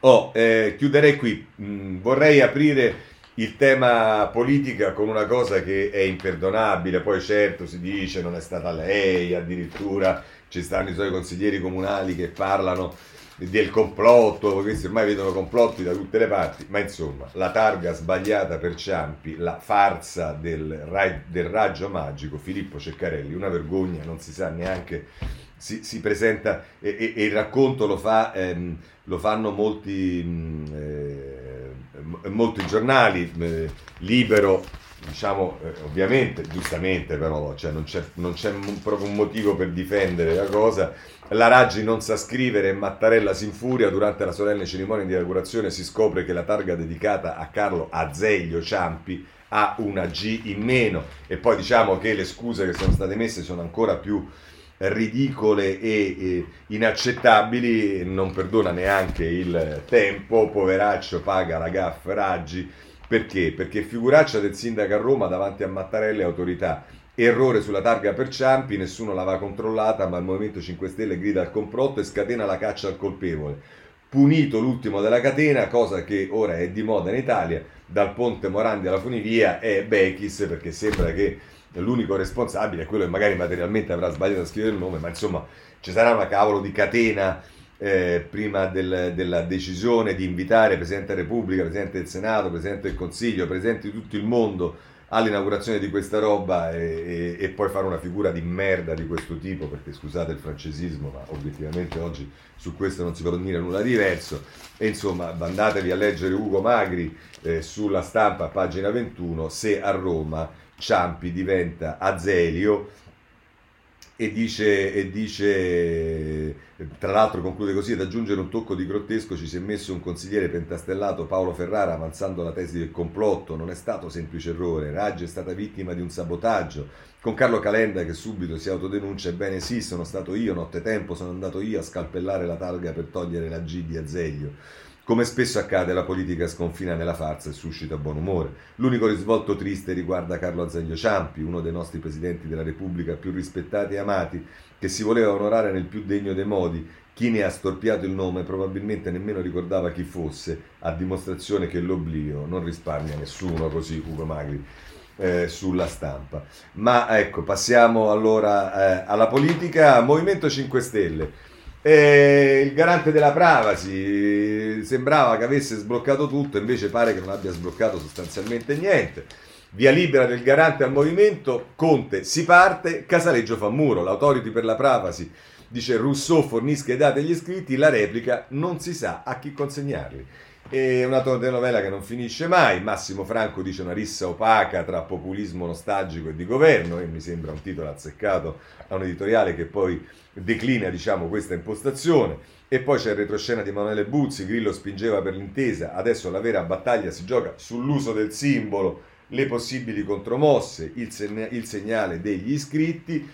Oh, eh, chiuderei qui. Mm, vorrei aprire il tema politica con una cosa che è imperdonabile, poi certo si dice non è stata lei, addirittura ci stanno i suoi consiglieri comunali che parlano del complotto, questi ormai vedono complotti da tutte le parti, ma insomma la targa sbagliata per Ciampi, la farsa del, del raggio magico, Filippo Ceccarelli, una vergogna, non si sa neanche, si, si presenta e, e, e, il racconto lo, fa, ehm, lo fanno molti, mm, eh, molti giornali, eh, libero diciamo, eh, ovviamente, giustamente però, cioè non c'è, non c'è un, proprio un motivo per difendere la cosa. La Raggi non sa scrivere e Mattarella si infuria. Durante la solenne cerimonia di inaugurazione si scopre che la targa dedicata a Carlo Azeglio Ciampi ha una G in meno. E poi diciamo che le scuse che sono state messe sono ancora più ridicole e, inaccettabili. Non perdona neanche il tempo. Poveraccio paga la gaff Raggi perché? Perché figuraccia del sindaco a Roma davanti a Mattarella e autorità. Errore sulla targa per Ciampi, nessuno l'aveva controllata, ma il Movimento 5 Stelle grida al complotto e scatena la caccia al colpevole. Punito l'ultimo della catena, cosa che ora è di moda in Italia, dal ponte Morandi alla funivia, è Bechis, perché sembra che l'unico responsabile è quello che magari materialmente avrà sbagliato a scrivere il nome, ma insomma ci sarà una cavolo di catena eh, prima del, della decisione di invitare Presidente della Repubblica, Presidente del Senato, Presidente del Consiglio, Presidente di tutto il mondo all'inaugurazione di questa roba e, e, e, poi fare una figura di merda di questo tipo, perché scusate il francesismo, ma obiettivamente oggi su questo non si può dire nulla di diverso. E insomma, andatevi a leggere Ugo Magri eh, sulla stampa, pagina 21, se a Roma Ciampi diventa Azelio e dice, e dice, tra l'altro conclude così, ad aggiungere un tocco di grottesco ci si è messo un consigliere pentastellato Paolo Ferrara avanzando la tesi del complotto, non è stato semplice errore, Raggi è stata vittima di un sabotaggio, con Carlo Calenda che subito si autodenuncia, ebbene sì, sono stato io, nottetempo sono andato io a scalpellare la targa per togliere la G di Azeglio. Come spesso accade, la politica sconfina nella farsa e suscita buon umore. L'unico risvolto triste riguarda Carlo Azeglio Ciampi, uno dei nostri presidenti della Repubblica più rispettati e amati, che si voleva onorare nel più degno dei modi. Chi ne ha storpiato il nome probabilmente nemmeno ricordava chi fosse, a dimostrazione che l'oblio non risparmia nessuno, così Ugo Magri. Eh, sulla stampa. Ma ecco, passiamo allora eh, alla politica. Movimento 5 Stelle. E il garante della privacy sembrava che avesse sbloccato tutto, invece pare che non abbia sbloccato sostanzialmente niente. Via libera del garante al movimento, Conte si parte, Casaleggio fa muro, l'autority per la privacy dice Rousseau fornisca i dati agli iscritti, la replica non si sa a chi consegnarli. È una telenovela che non finisce mai. Massimo Franco dice una rissa opaca tra populismo nostalgico e di governo, e mi sembra un titolo azzeccato a un editoriale che poi declina diciamo, questa impostazione. E poi c'è il retroscena di Emanuele Buzzi, Grillo spingeva per l'intesa, adesso la vera battaglia si gioca sull'uso del simbolo, le possibili contromosse, il, segna- il segnale degli iscritti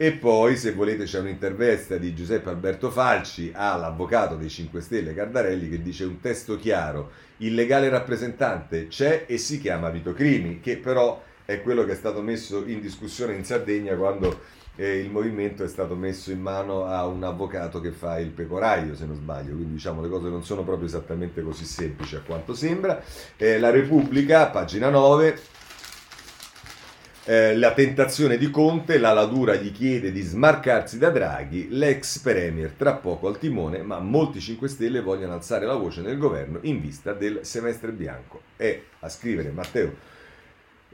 e poi, se volete, c'è un'intervista di Giuseppe Alberto Falci all'avvocato dei 5 Stelle Cardarelli che dice un testo chiaro, il legale rappresentante c'è e si chiama Vito Crimi, che però è quello che è stato messo in discussione in Sardegna quando eh, il movimento è stato messo in mano a un avvocato che fa il pecoraio, se non sbaglio, quindi diciamo le cose non sono proprio esattamente così semplici a quanto sembra. Eh, la Repubblica, pagina 9, eh, la tentazione di Conte, la Ladura gli chiede di smarcarsi da Draghi, l'ex Premier tra poco al timone, ma molti 5 Stelle vogliono alzare la voce nel governo in vista del semestre bianco. E a scrivere Matteo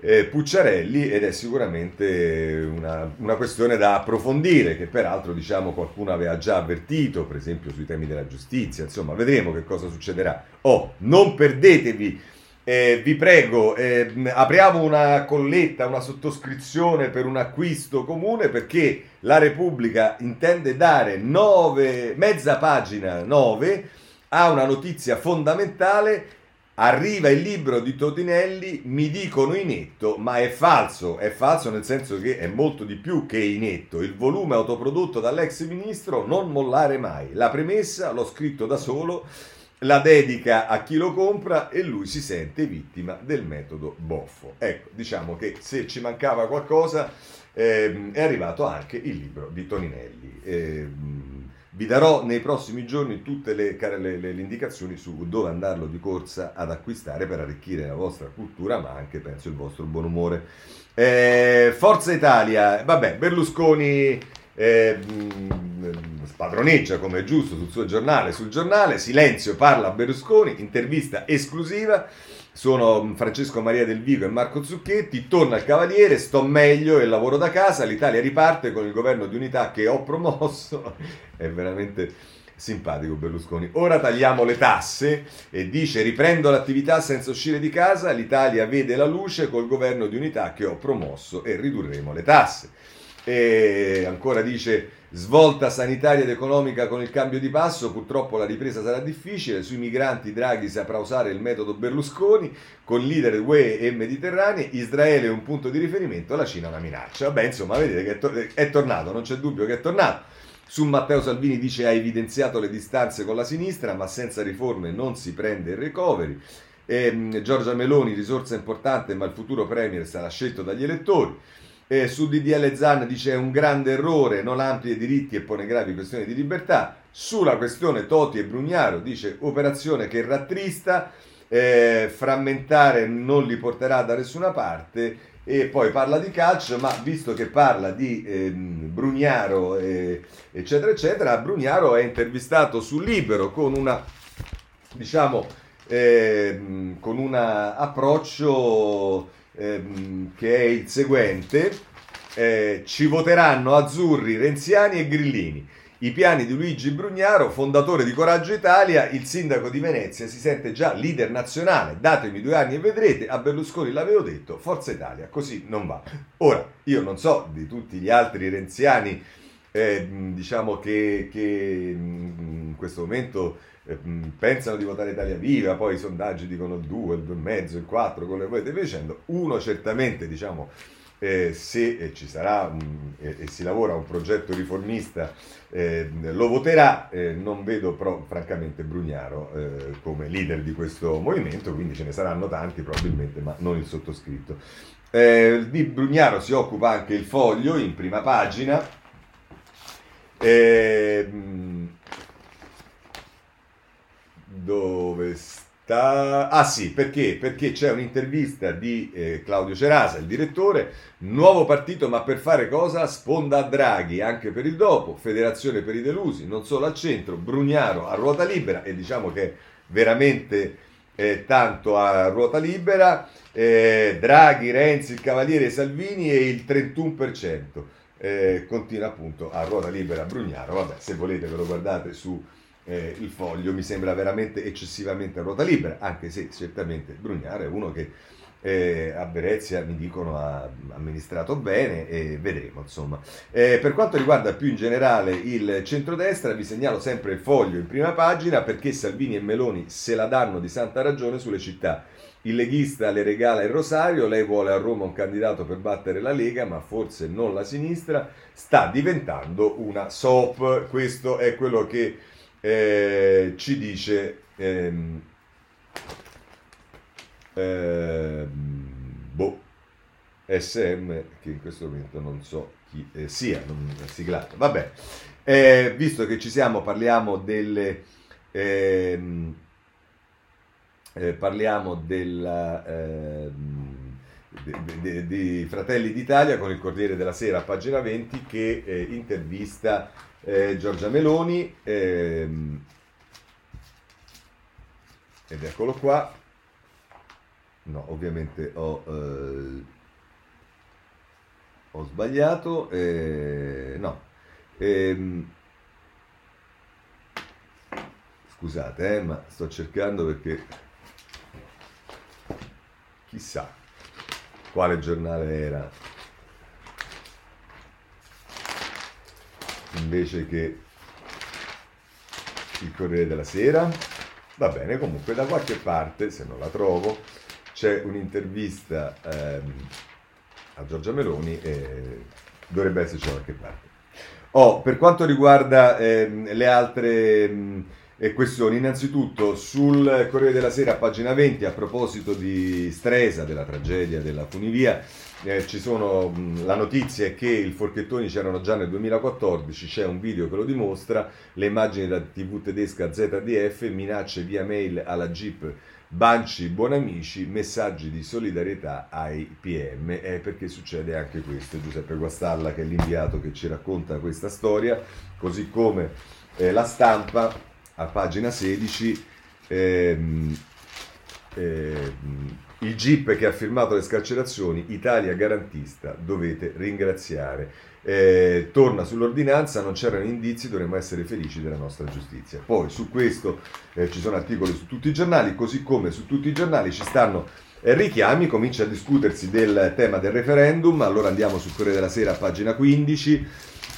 eh, Pucciarelli ed è sicuramente una, una, questione da approfondire che peraltro diciamo qualcuno aveva già avvertito per esempio sui temi della giustizia insomma vedremo che cosa succederà oh non perdetevi eh, vi prego eh, apriamo una colletta una sottoscrizione per un acquisto comune perché la Repubblica intende dare nove, mezza pagina 9 a una notizia fondamentale Arriva il libro di Totinelli, mi dicono inetto, ma è falso, è falso nel senso che è molto di più che inetto. Il volume autoprodotto dall'ex ministro Non mollare mai. La premessa l'ho scritto da solo, la dedica a chi lo compra e lui si sente vittima del metodo boffo. Ecco, diciamo che se ci mancava qualcosa eh, è arrivato anche il libro di Toninelli. Eh, vi darò nei prossimi giorni tutte le, le, le, indicazioni su dove andarlo di corsa ad acquistare per arricchire la vostra cultura, ma anche penso il vostro buon umore. Eh, Forza Italia, vabbè, Berlusconi eh, spadroneggia come è giusto sul suo giornale, sul giornale, Silenzio parla Berlusconi, intervista esclusiva. Sono Francesco Maria Del Vigo e Marco Zucchetti, torna il Cavaliere, sto meglio e lavoro da casa, l'Italia riparte con il governo di unità che ho promosso, è veramente simpatico Berlusconi. Ora tagliamo le tasse e dice riprendo l'attività senza uscire di casa, l'Italia vede la luce col governo di unità che ho promosso e ridurremo le tasse. E ancora dice Svolta sanitaria ed economica con il cambio di passo, purtroppo la ripresa sarà difficile, sui migranti Draghi saprà usare il metodo Berlusconi, con leader UE e Mediterranei, Israele è un punto di riferimento, la Cina una minaccia. Vabbè, insomma, vedete che è, to- è tornato, non c'è dubbio che è tornato. Su Matteo Salvini dice ha evidenziato le distanze con la sinistra, ma senza riforme non si prende il recovery. E, ehm, Giorgia Meloni, risorsa importante, ma il futuro Premier sarà scelto dagli elettori. Eh, su DDL Zan dice è un grande errore, non amplia i diritti e pone gravi questioni di libertà. Sulla questione Toti e Brugnaro dice operazione che rattrista, eh, frammentare non li porterà da nessuna parte e poi parla di calcio, ma visto che parla di eh, Brugnaro eccetera eccetera, Brugnaro è intervistato su Libero con una diciamo eh, con un approccio ehm, che è il seguente. Eh, ci voteranno azzurri, renziani e grillini. I piani di Luigi Brugnaro, fondatore di Coraggio Italia, il sindaco di Venezia si sente già leader nazionale. Datemi due anni e vedrete, a Berlusconi l'avevo detto, Forza Italia, così non va. Ora, io non so di tutti gli altri renziani, eh, diciamo che, che in questo momento pensano di votare Italia Viva, poi i sondaggi dicono il 2, il 2,5, il 4, con le voi dicendo. Uno certamente, diciamo, eh, se eh, ci sarà um, e, e, si lavora a un progetto riformista, eh, lo voterà. Eh, non vedo però, francamente, Brugnaro eh, come leader di questo movimento, quindi ce ne saranno tanti probabilmente, ma non il sottoscritto. di Brugnaro si occupa anche il foglio in prima pagina. Eh, dove sta? Ah sì, perché? Perché c'è un'intervista di eh, Claudio Cerasa, il direttore, nuovo partito ma per fare cosa? Sponda a Draghi, anche per il dopo, federazione per i delusi, non solo al centro, Brugnaro a ruota libera e diciamo che veramente eh, tanto a ruota libera, eh, Draghi, Renzi, il Cavaliere Salvini e il 31%. Eh, continua appunto a ruota libera Brugnaro, vabbè se volete ve lo guardate su eh, il foglio mi sembra veramente eccessivamente a ruota libera, anche se certamente Brugnaro è uno che eh, a Venezia mi dicono ha amministrato bene e vedremo insomma. Eh, per quanto riguarda più in generale il centrodestra vi segnalo sempre il foglio in prima pagina perché Salvini e Meloni se la danno di santa ragione sulle città. Il leghista le regala il rosario, lei vuole a Roma un candidato per battere la Lega, ma forse non la sinistra, sta diventando una SOP, questo è quello che eh, ci dice ehm, ehm, boh, SM che in questo momento non so chi eh, sia, non è siglato. Vabbè, eh, visto che ci siamo, parliamo delle ehm, eh, parliamo della ehm, di Fratelli d'Italia con il Corriere della Sera, pagina 20, che eh, intervista eh, Giorgia Meloni, ehm, ed eccolo qua, no, ovviamente ho, eh, ho sbagliato, eh, no. Ehm, scusate, eh, ma sto cercando perché chissà quale giornale era invece che il Corriere della Sera. Va bene, comunque da qualche parte, se non la trovo, c'è un'intervista ehm, a Giorgia Meloni e dovrebbe esserci da qualche parte. Oh, per quanto riguarda ehm, le altre mh, questioni, innanzitutto sul Corriere della Sera, pagina 20, a proposito di Stresa, della tragedia della funivia, eh, sono, la notizia è che i forchettoni c'erano già nel 2014, c'è un video che lo dimostra, le immagini da TV tedesca ZDF, minacce via mail alla Jeep Banci Buonamici, messaggi di solidarietà ai PM, eh, perché succede anche questo, Giuseppe Guastalla che è l'inviato che ci racconta questa storia, così come eh, la stampa a pagina 16. Ehm, ehm, il GIP che ha firmato le scarcerazioni, Italia garantista, dovete ringraziare. Eh, torna sull'ordinanza, non c'erano indizi, dovremmo essere felici della nostra giustizia. Poi su questo eh, ci sono articoli su tutti i giornali, così come su tutti i giornali ci stanno eh, richiami, comincia a discutersi del tema del referendum, allora andiamo sul Corriere della Sera, pagina 15.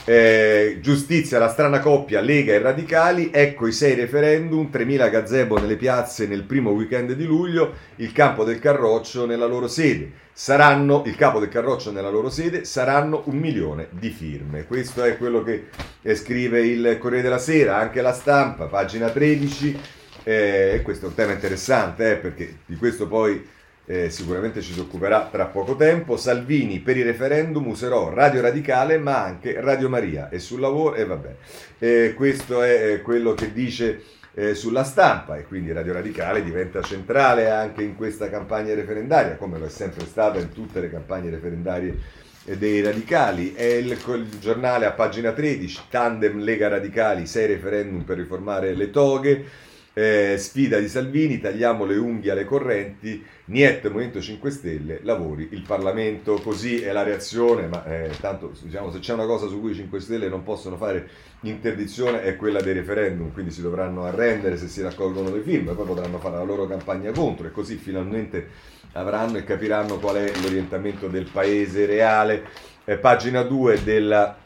Eh, giustizia, la strana coppia Lega e Radicali, ecco i sei referendum, 3.000 gazebo nelle piazze nel primo weekend di luglio, il campo del Carroccio nella loro sede. Saranno, il capo del Carroccio nella loro sede, saranno un milione di firme. Questo è quello che scrive il Corriere della Sera, anche la stampa, pagina 13. Eh, questo è un tema interessante eh, perché di questo poi eh, sicuramente ci si occuperà tra poco tempo. Salvini per i referendum userò Radio Radicale ma anche Radio Maria e sul lavoro e vabbè. Eh, questo è eh, quello che dice eh, sulla stampa e quindi Radio Radicale diventa centrale anche in questa campagna referendaria come lo è sempre stata in tutte le campagne referendarie eh, dei radicali. È il, il, giornale a pagina 13, tandem Lega Radicali, 6 referendum per riformare le toghe. Eh, sfida di Salvini, tagliamo le unghie alle correnti, Niet Movimento 5 Stelle, lavori il Parlamento, così è la reazione, ma eh, tanto diciamo, se c'è una cosa su cui i 5 Stelle non possono fare interdizione è quella dei referendum, quindi si dovranno arrendere se si raccolgono le firme, poi potranno fare la loro campagna contro e così finalmente avranno e capiranno qual è l'orientamento del paese reale. Eh, pagina 2 della,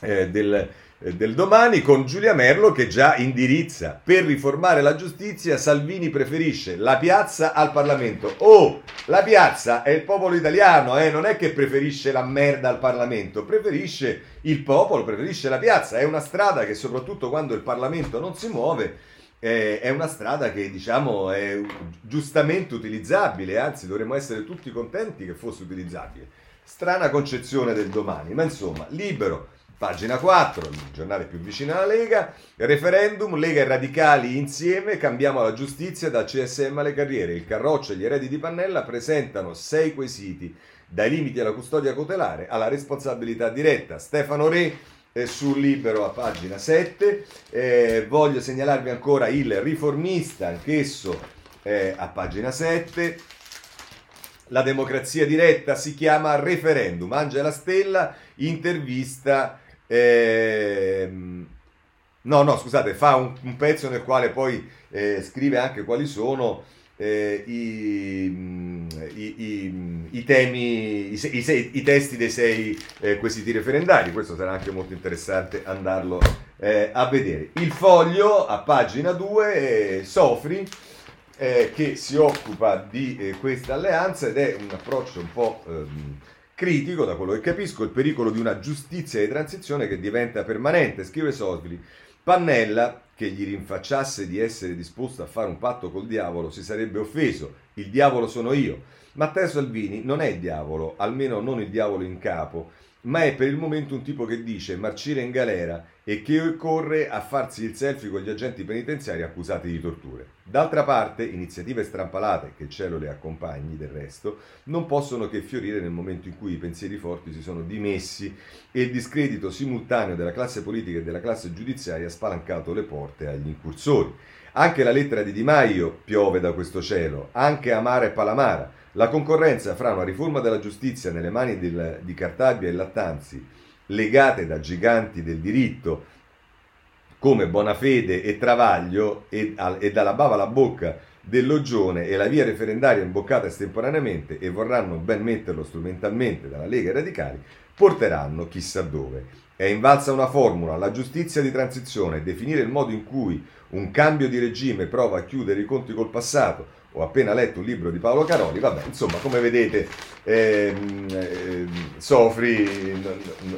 eh, del del domani con Giulia Merlo che già indirizza. Per riformare la giustizia Salvini preferisce la piazza al Parlamento. Oh la piazza è il popolo italiano eh? non è che preferisce la merda al Parlamento preferisce il popolo preferisce la piazza. È una strada che soprattutto quando il Parlamento non si muove eh, è una strada che diciamo è giustamente utilizzabile anzi dovremmo essere tutti contenti che fosse utilizzabile. Strana concezione del domani ma insomma libero Pagina 4, il giornale più vicino alla Lega, referendum, Lega e radicali insieme, cambiamo la giustizia dal CSM alle carriere. Il Carroccio e gli eredi di Pannella presentano sei quesiti, dai limiti alla custodia cautelare alla responsabilità diretta. Stefano Re eh, sul Libero a pagina 7, eh, voglio segnalarvi ancora il riformista, anch'esso eh, a pagina 7. La democrazia diretta si chiama referendum. Angela Stella intervista eh, no, no, scusate, fa un, un, pezzo nel quale poi eh, scrive anche quali sono eh, i, i, i, i, temi, i, i, testi dei sei eh, quesiti referendari. Questo sarà anche molto interessante andarlo eh, a vedere. Il foglio a pagina 2, Sofri. Eh, che si occupa di eh, questa alleanza ed è un approccio un po' ehm, critico, da quello che capisco, il pericolo di una giustizia di transizione che diventa permanente, scrive Sosvili. Pannella, che gli rinfacciasse di essere disposto a fare un patto col diavolo, si sarebbe offeso. Il diavolo sono io. Matteo Salvini non è il diavolo, almeno non il diavolo in capo, ma è per il momento un tipo che dice marcire in galera e che corre a farsi il selfie con gli agenti penitenziari accusati di torture. D'altra parte, iniziative strampalate, che il cielo le accompagni del resto, non possono che fiorire nel momento in cui i pensieri forti si sono dimessi e il discredito simultaneo della classe politica e della classe giudiziaria ha spalancato le porte agli incursori. Anche la lettera di Di Maio piove da questo cielo, anche Amara e Palamara. La concorrenza fra una riforma della giustizia nelle mani del, di Cartabia e Lattanzi legate da giganti del diritto come Bonafede e Travaglio e, e dalla bava alla bocca dell'Ogione e la via referendaria imboccata estemporaneamente e vorranno ben metterlo strumentalmente dalla Lega e Radicali, porteranno chissà dove. È invalsa una formula, la giustizia di transizione, definire il modo in cui un cambio di regime prova a chiudere i conti col passato ho appena letto un libro di Paolo Caroli, vabbè, insomma, come vedete, ehm, eh, Sofri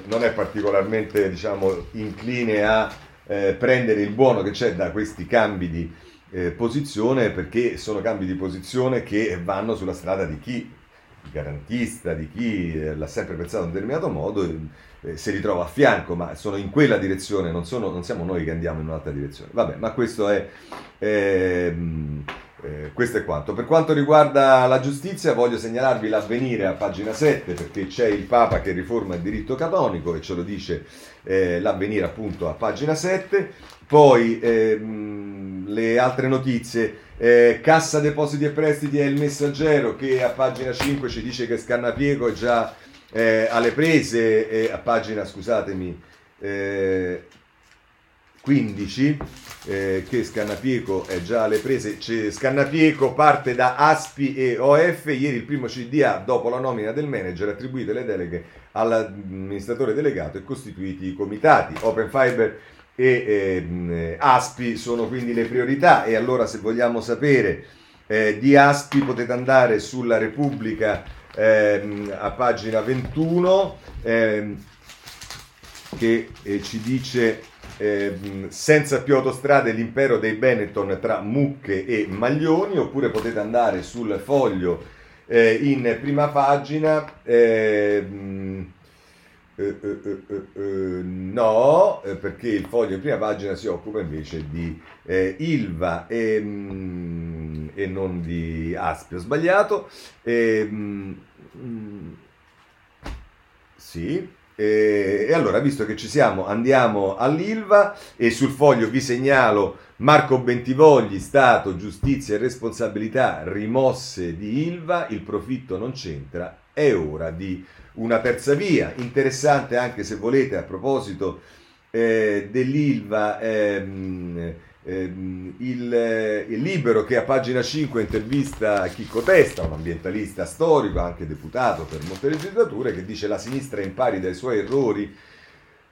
non, è particolarmente, diciamo, incline a eh, prendere il buono che c'è da questi cambi di eh, posizione, perché sono cambi di posizione che vanno sulla strada di chi garantista, di chi eh, l'ha sempre pensato in un determinato modo, eh, si ritrova a fianco, ma sono in quella direzione, non, sono, non siamo noi che andiamo in un'altra direzione. Vabbè, ma questo è... Ehm, eh, questo è quanto. Per quanto riguarda la giustizia, voglio segnalarvi l'avvenire a pagina 7 perché c'è il Papa che riforma il diritto canonico e ce lo dice eh, l'avvenire appunto a pagina 7. Poi ehm, le altre notizie. Eh, Cassa Depositi e Prestiti è il messaggero che a pagina 5 ci dice che Scannapiego è già eh, alle prese, e a pagina, scusatemi, eh, 15 eh, che Scannapieco è già alle prese. C'è Scannapieco parte da Aspi e OF. Ieri il primo CDA, dopo la nomina del manager, attribuite le deleghe all'amministratore delegato e costituiti i comitati. Open Fiber e eh, Aspi sono quindi le priorità. E allora, se vogliamo sapere eh, di Aspi, potete andare sulla Repubblica ehm, a pagina 21 ehm, che eh, ci dice eh, senza più autostrade l'impero dei Benetton tra mucche e maglioni, oppure potete andare sul foglio eh, in prima pagina. Ehm, eh, eh, eh, no, perché il foglio in prima pagina si occupa invece di Ilva e, mm, e, non di Aspi. Ho sbagliato. Mm, mm, sì. E, e, allora, visto che ci siamo, andiamo all'Ilva e sul foglio vi segnalo Marco Bentivogli, Stato, giustizia e responsabilità rimosse di Ilva, il profitto non c'entra, è ora di una terza via. Interessante anche se volete a proposito eh, dell'Ilva. Ehm, Ehm, il, eh, il, Libero che a pagina 5 intervista Chicco Testa, un ambientalista storico, anche deputato per molte legislature, che dice la sinistra impari dai suoi errori.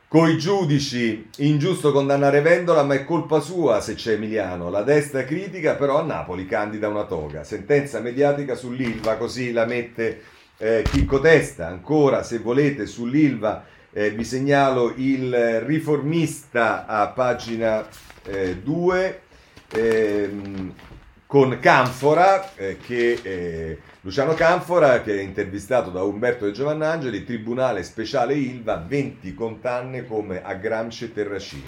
Coi giudici, ingiusto condannare Vendola, ma è colpa sua se c'è Emiliano. La destra critica, però a Napoli candida una toga. Sentenza mediatica sull'Ilva, così la mette eh, Chicco Testa. Ancora, se volete, sull'Ilva eh, vi segnalo il riformista a pagina 2 eh, ehm, con Canfora, eh, che, eh, Luciano Canfora, che è intervistato da Umberto De Giovannangeli, Tribunale Speciale Ilva, 20 condanne come a Gramsci e Terracini.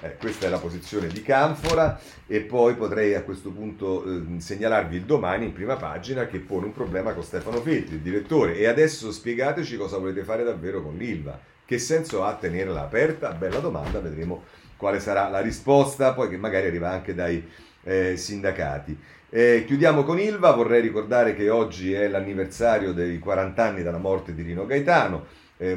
Eh, questa è la posizione di Canfora e poi potrei a questo punto eh, segnalarvi il domani in prima pagina che pone un problema con Stefano Feltri, il direttore. E adesso spiegateci cosa volete fare davvero con l'Ilva. Che senso ha tenerla aperta? Bella domanda, vedremo quale sarà la risposta, poi che magari arriva anche dai eh, sindacati. Eh, chiudiamo con Ilva, vorrei ricordare che oggi è l'anniversario dei 40 anni dalla morte di Rino Gaetano, eh,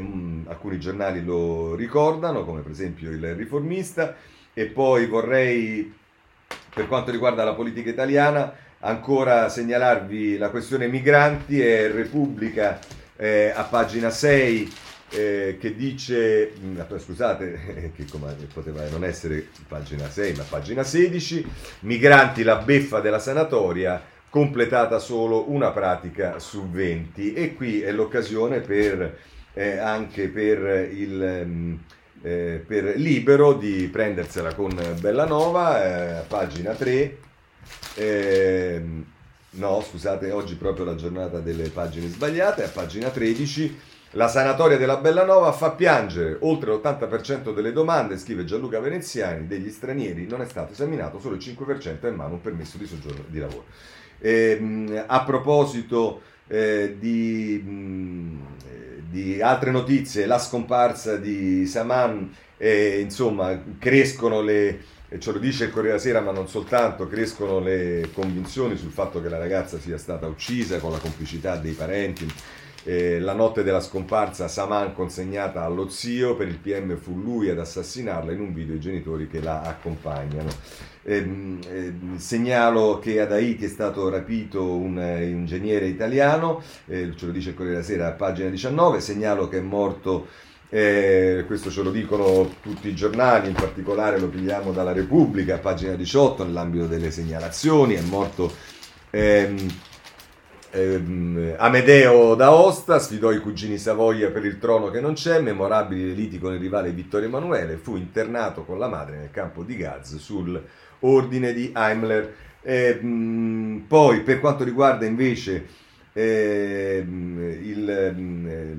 alcuni giornali lo ricordano, come per esempio il Riformista, e poi vorrei, per quanto riguarda la politica italiana, ancora segnalarvi la questione migranti e Repubblica eh, a pagina 6 eh, che dice, mm, scusate, che poteva non essere pagina 6 ma pagina 16, migranti la beffa della sanatoria, completata solo una pratica su 20 e qui è l'occasione per, eh, anche per il... Mm, eh, per Libero di prendersela con Bellanova, eh, pagina 3. Eh, no, scusate, oggi proprio la giornata delle pagine sbagliate, a pagina 13 La sanatoria della Bellanova fa piangere, oltre l'80% delle domande, scrive Gianluca Veneziani, degli stranieri non è stato esaminato, solo il 5% ha in mano un permesso di soggiorno di lavoro. E, ehm, a proposito eh, di, mh, di, altre notizie, la scomparsa di Saman, eh, insomma, crescono le, ce lo dice il Corriere della Sera, ma non soltanto, crescono le convinzioni sul fatto che la ragazza sia stata uccisa con la complicità dei parenti eh, la notte della scomparsa Saman consegnata allo zio, per il PM fu lui ad assassinarla, in un video i genitori che la accompagnano. Eh, eh, segnalo che ad Haiti è stato rapito un, un ingegnere italiano, eh, ce lo dice il Corriere della Sera a pagina 19, segnalo che è morto eh, questo ce lo dicono tutti i giornali, in particolare lo pigliamo dalla Repubblica, pagina 18, nell'ambito delle segnalazioni, è morto ehm, ehm, Amedeo d'Aosta sfidò i cugini Savoia per il trono che non c'è, memorabili liti con il rivale Vittorio Emanuele, fu internato con la madre nel campo di Gaz sul ordine di Heimler. Ehm, poi per quanto riguarda invece ehm, il, ehm,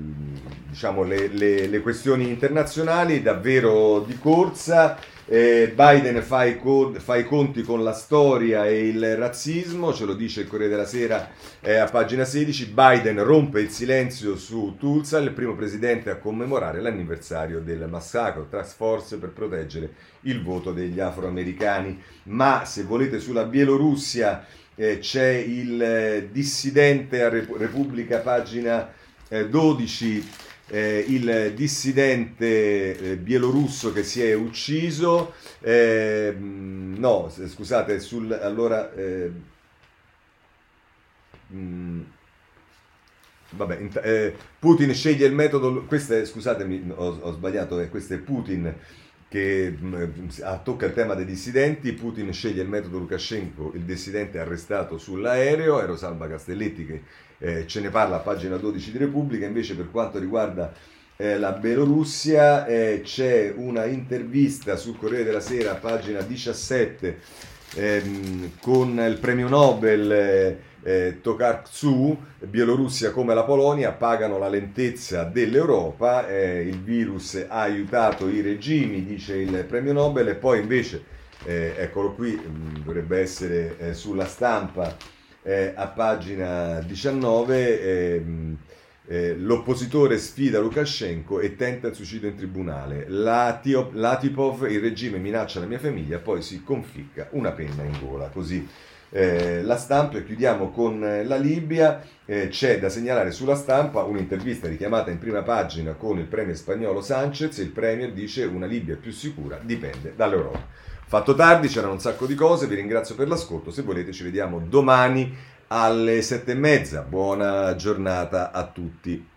diciamo, le, le, le questioni internazionali, davvero di corsa, eh, Biden fa i, co- fa i, conti con la storia e il razzismo, ce lo dice il Corriere della Sera eh, a pagina 16. Biden rompe il silenzio su Tulsa, il primo presidente a commemorare l'anniversario del massacro, Task Force per proteggere il voto degli afroamericani. Ma se volete sulla Bielorussia eh, c'è il eh, dissidente a Rep- Repubblica, pagina 12 eh, eh, il dissidente eh, bielorusso che si è ucciso, eh, no, scusate, sul, allora, eh, mh, mm, vabbè, eh, Putin sceglie il metodo, questo è, scusatemi, ho, ho sbagliato, eh, questo è Putin che mh, mm, tocca il tema dei dissidenti, Putin sceglie il metodo Lukashenko, il dissidente arrestato sull'aereo, Erosalva Castelletti che eh, ce ne parla a pagina 12 di Repubblica, invece per quanto riguarda eh, la Belorussia eh, c'è una intervista sul Corriere della Sera, pagina 17, ehm, con il premio Nobel eh, eh, Tokarczuk, Bielorussia come la Polonia pagano la lentezza dell'Europa, eh, il virus ha aiutato i regimi, dice il premio Nobel, e poi invece, eh, eccolo qui, mh, mm, dovrebbe essere eh, sulla stampa, eh, a pagina 19 ehm, eh, l'oppositore sfida Lukashenko e tenta il suicidio in tribunale. Latipov, il regime minaccia la mia famiglia, poi si conficca una penna in gola. Così eh, la stampa e chiudiamo con la Libia. Eh, c'è da segnalare sulla stampa un'intervista richiamata in prima pagina con il premier spagnolo Sanchez. Il premier dice una Libia più sicura dipende dall'Europa. Fatto tardi, c'erano un sacco di cose, vi ringrazio per l'ascolto, se volete ci vediamo domani alle sette e mezza. Buona giornata a tutti.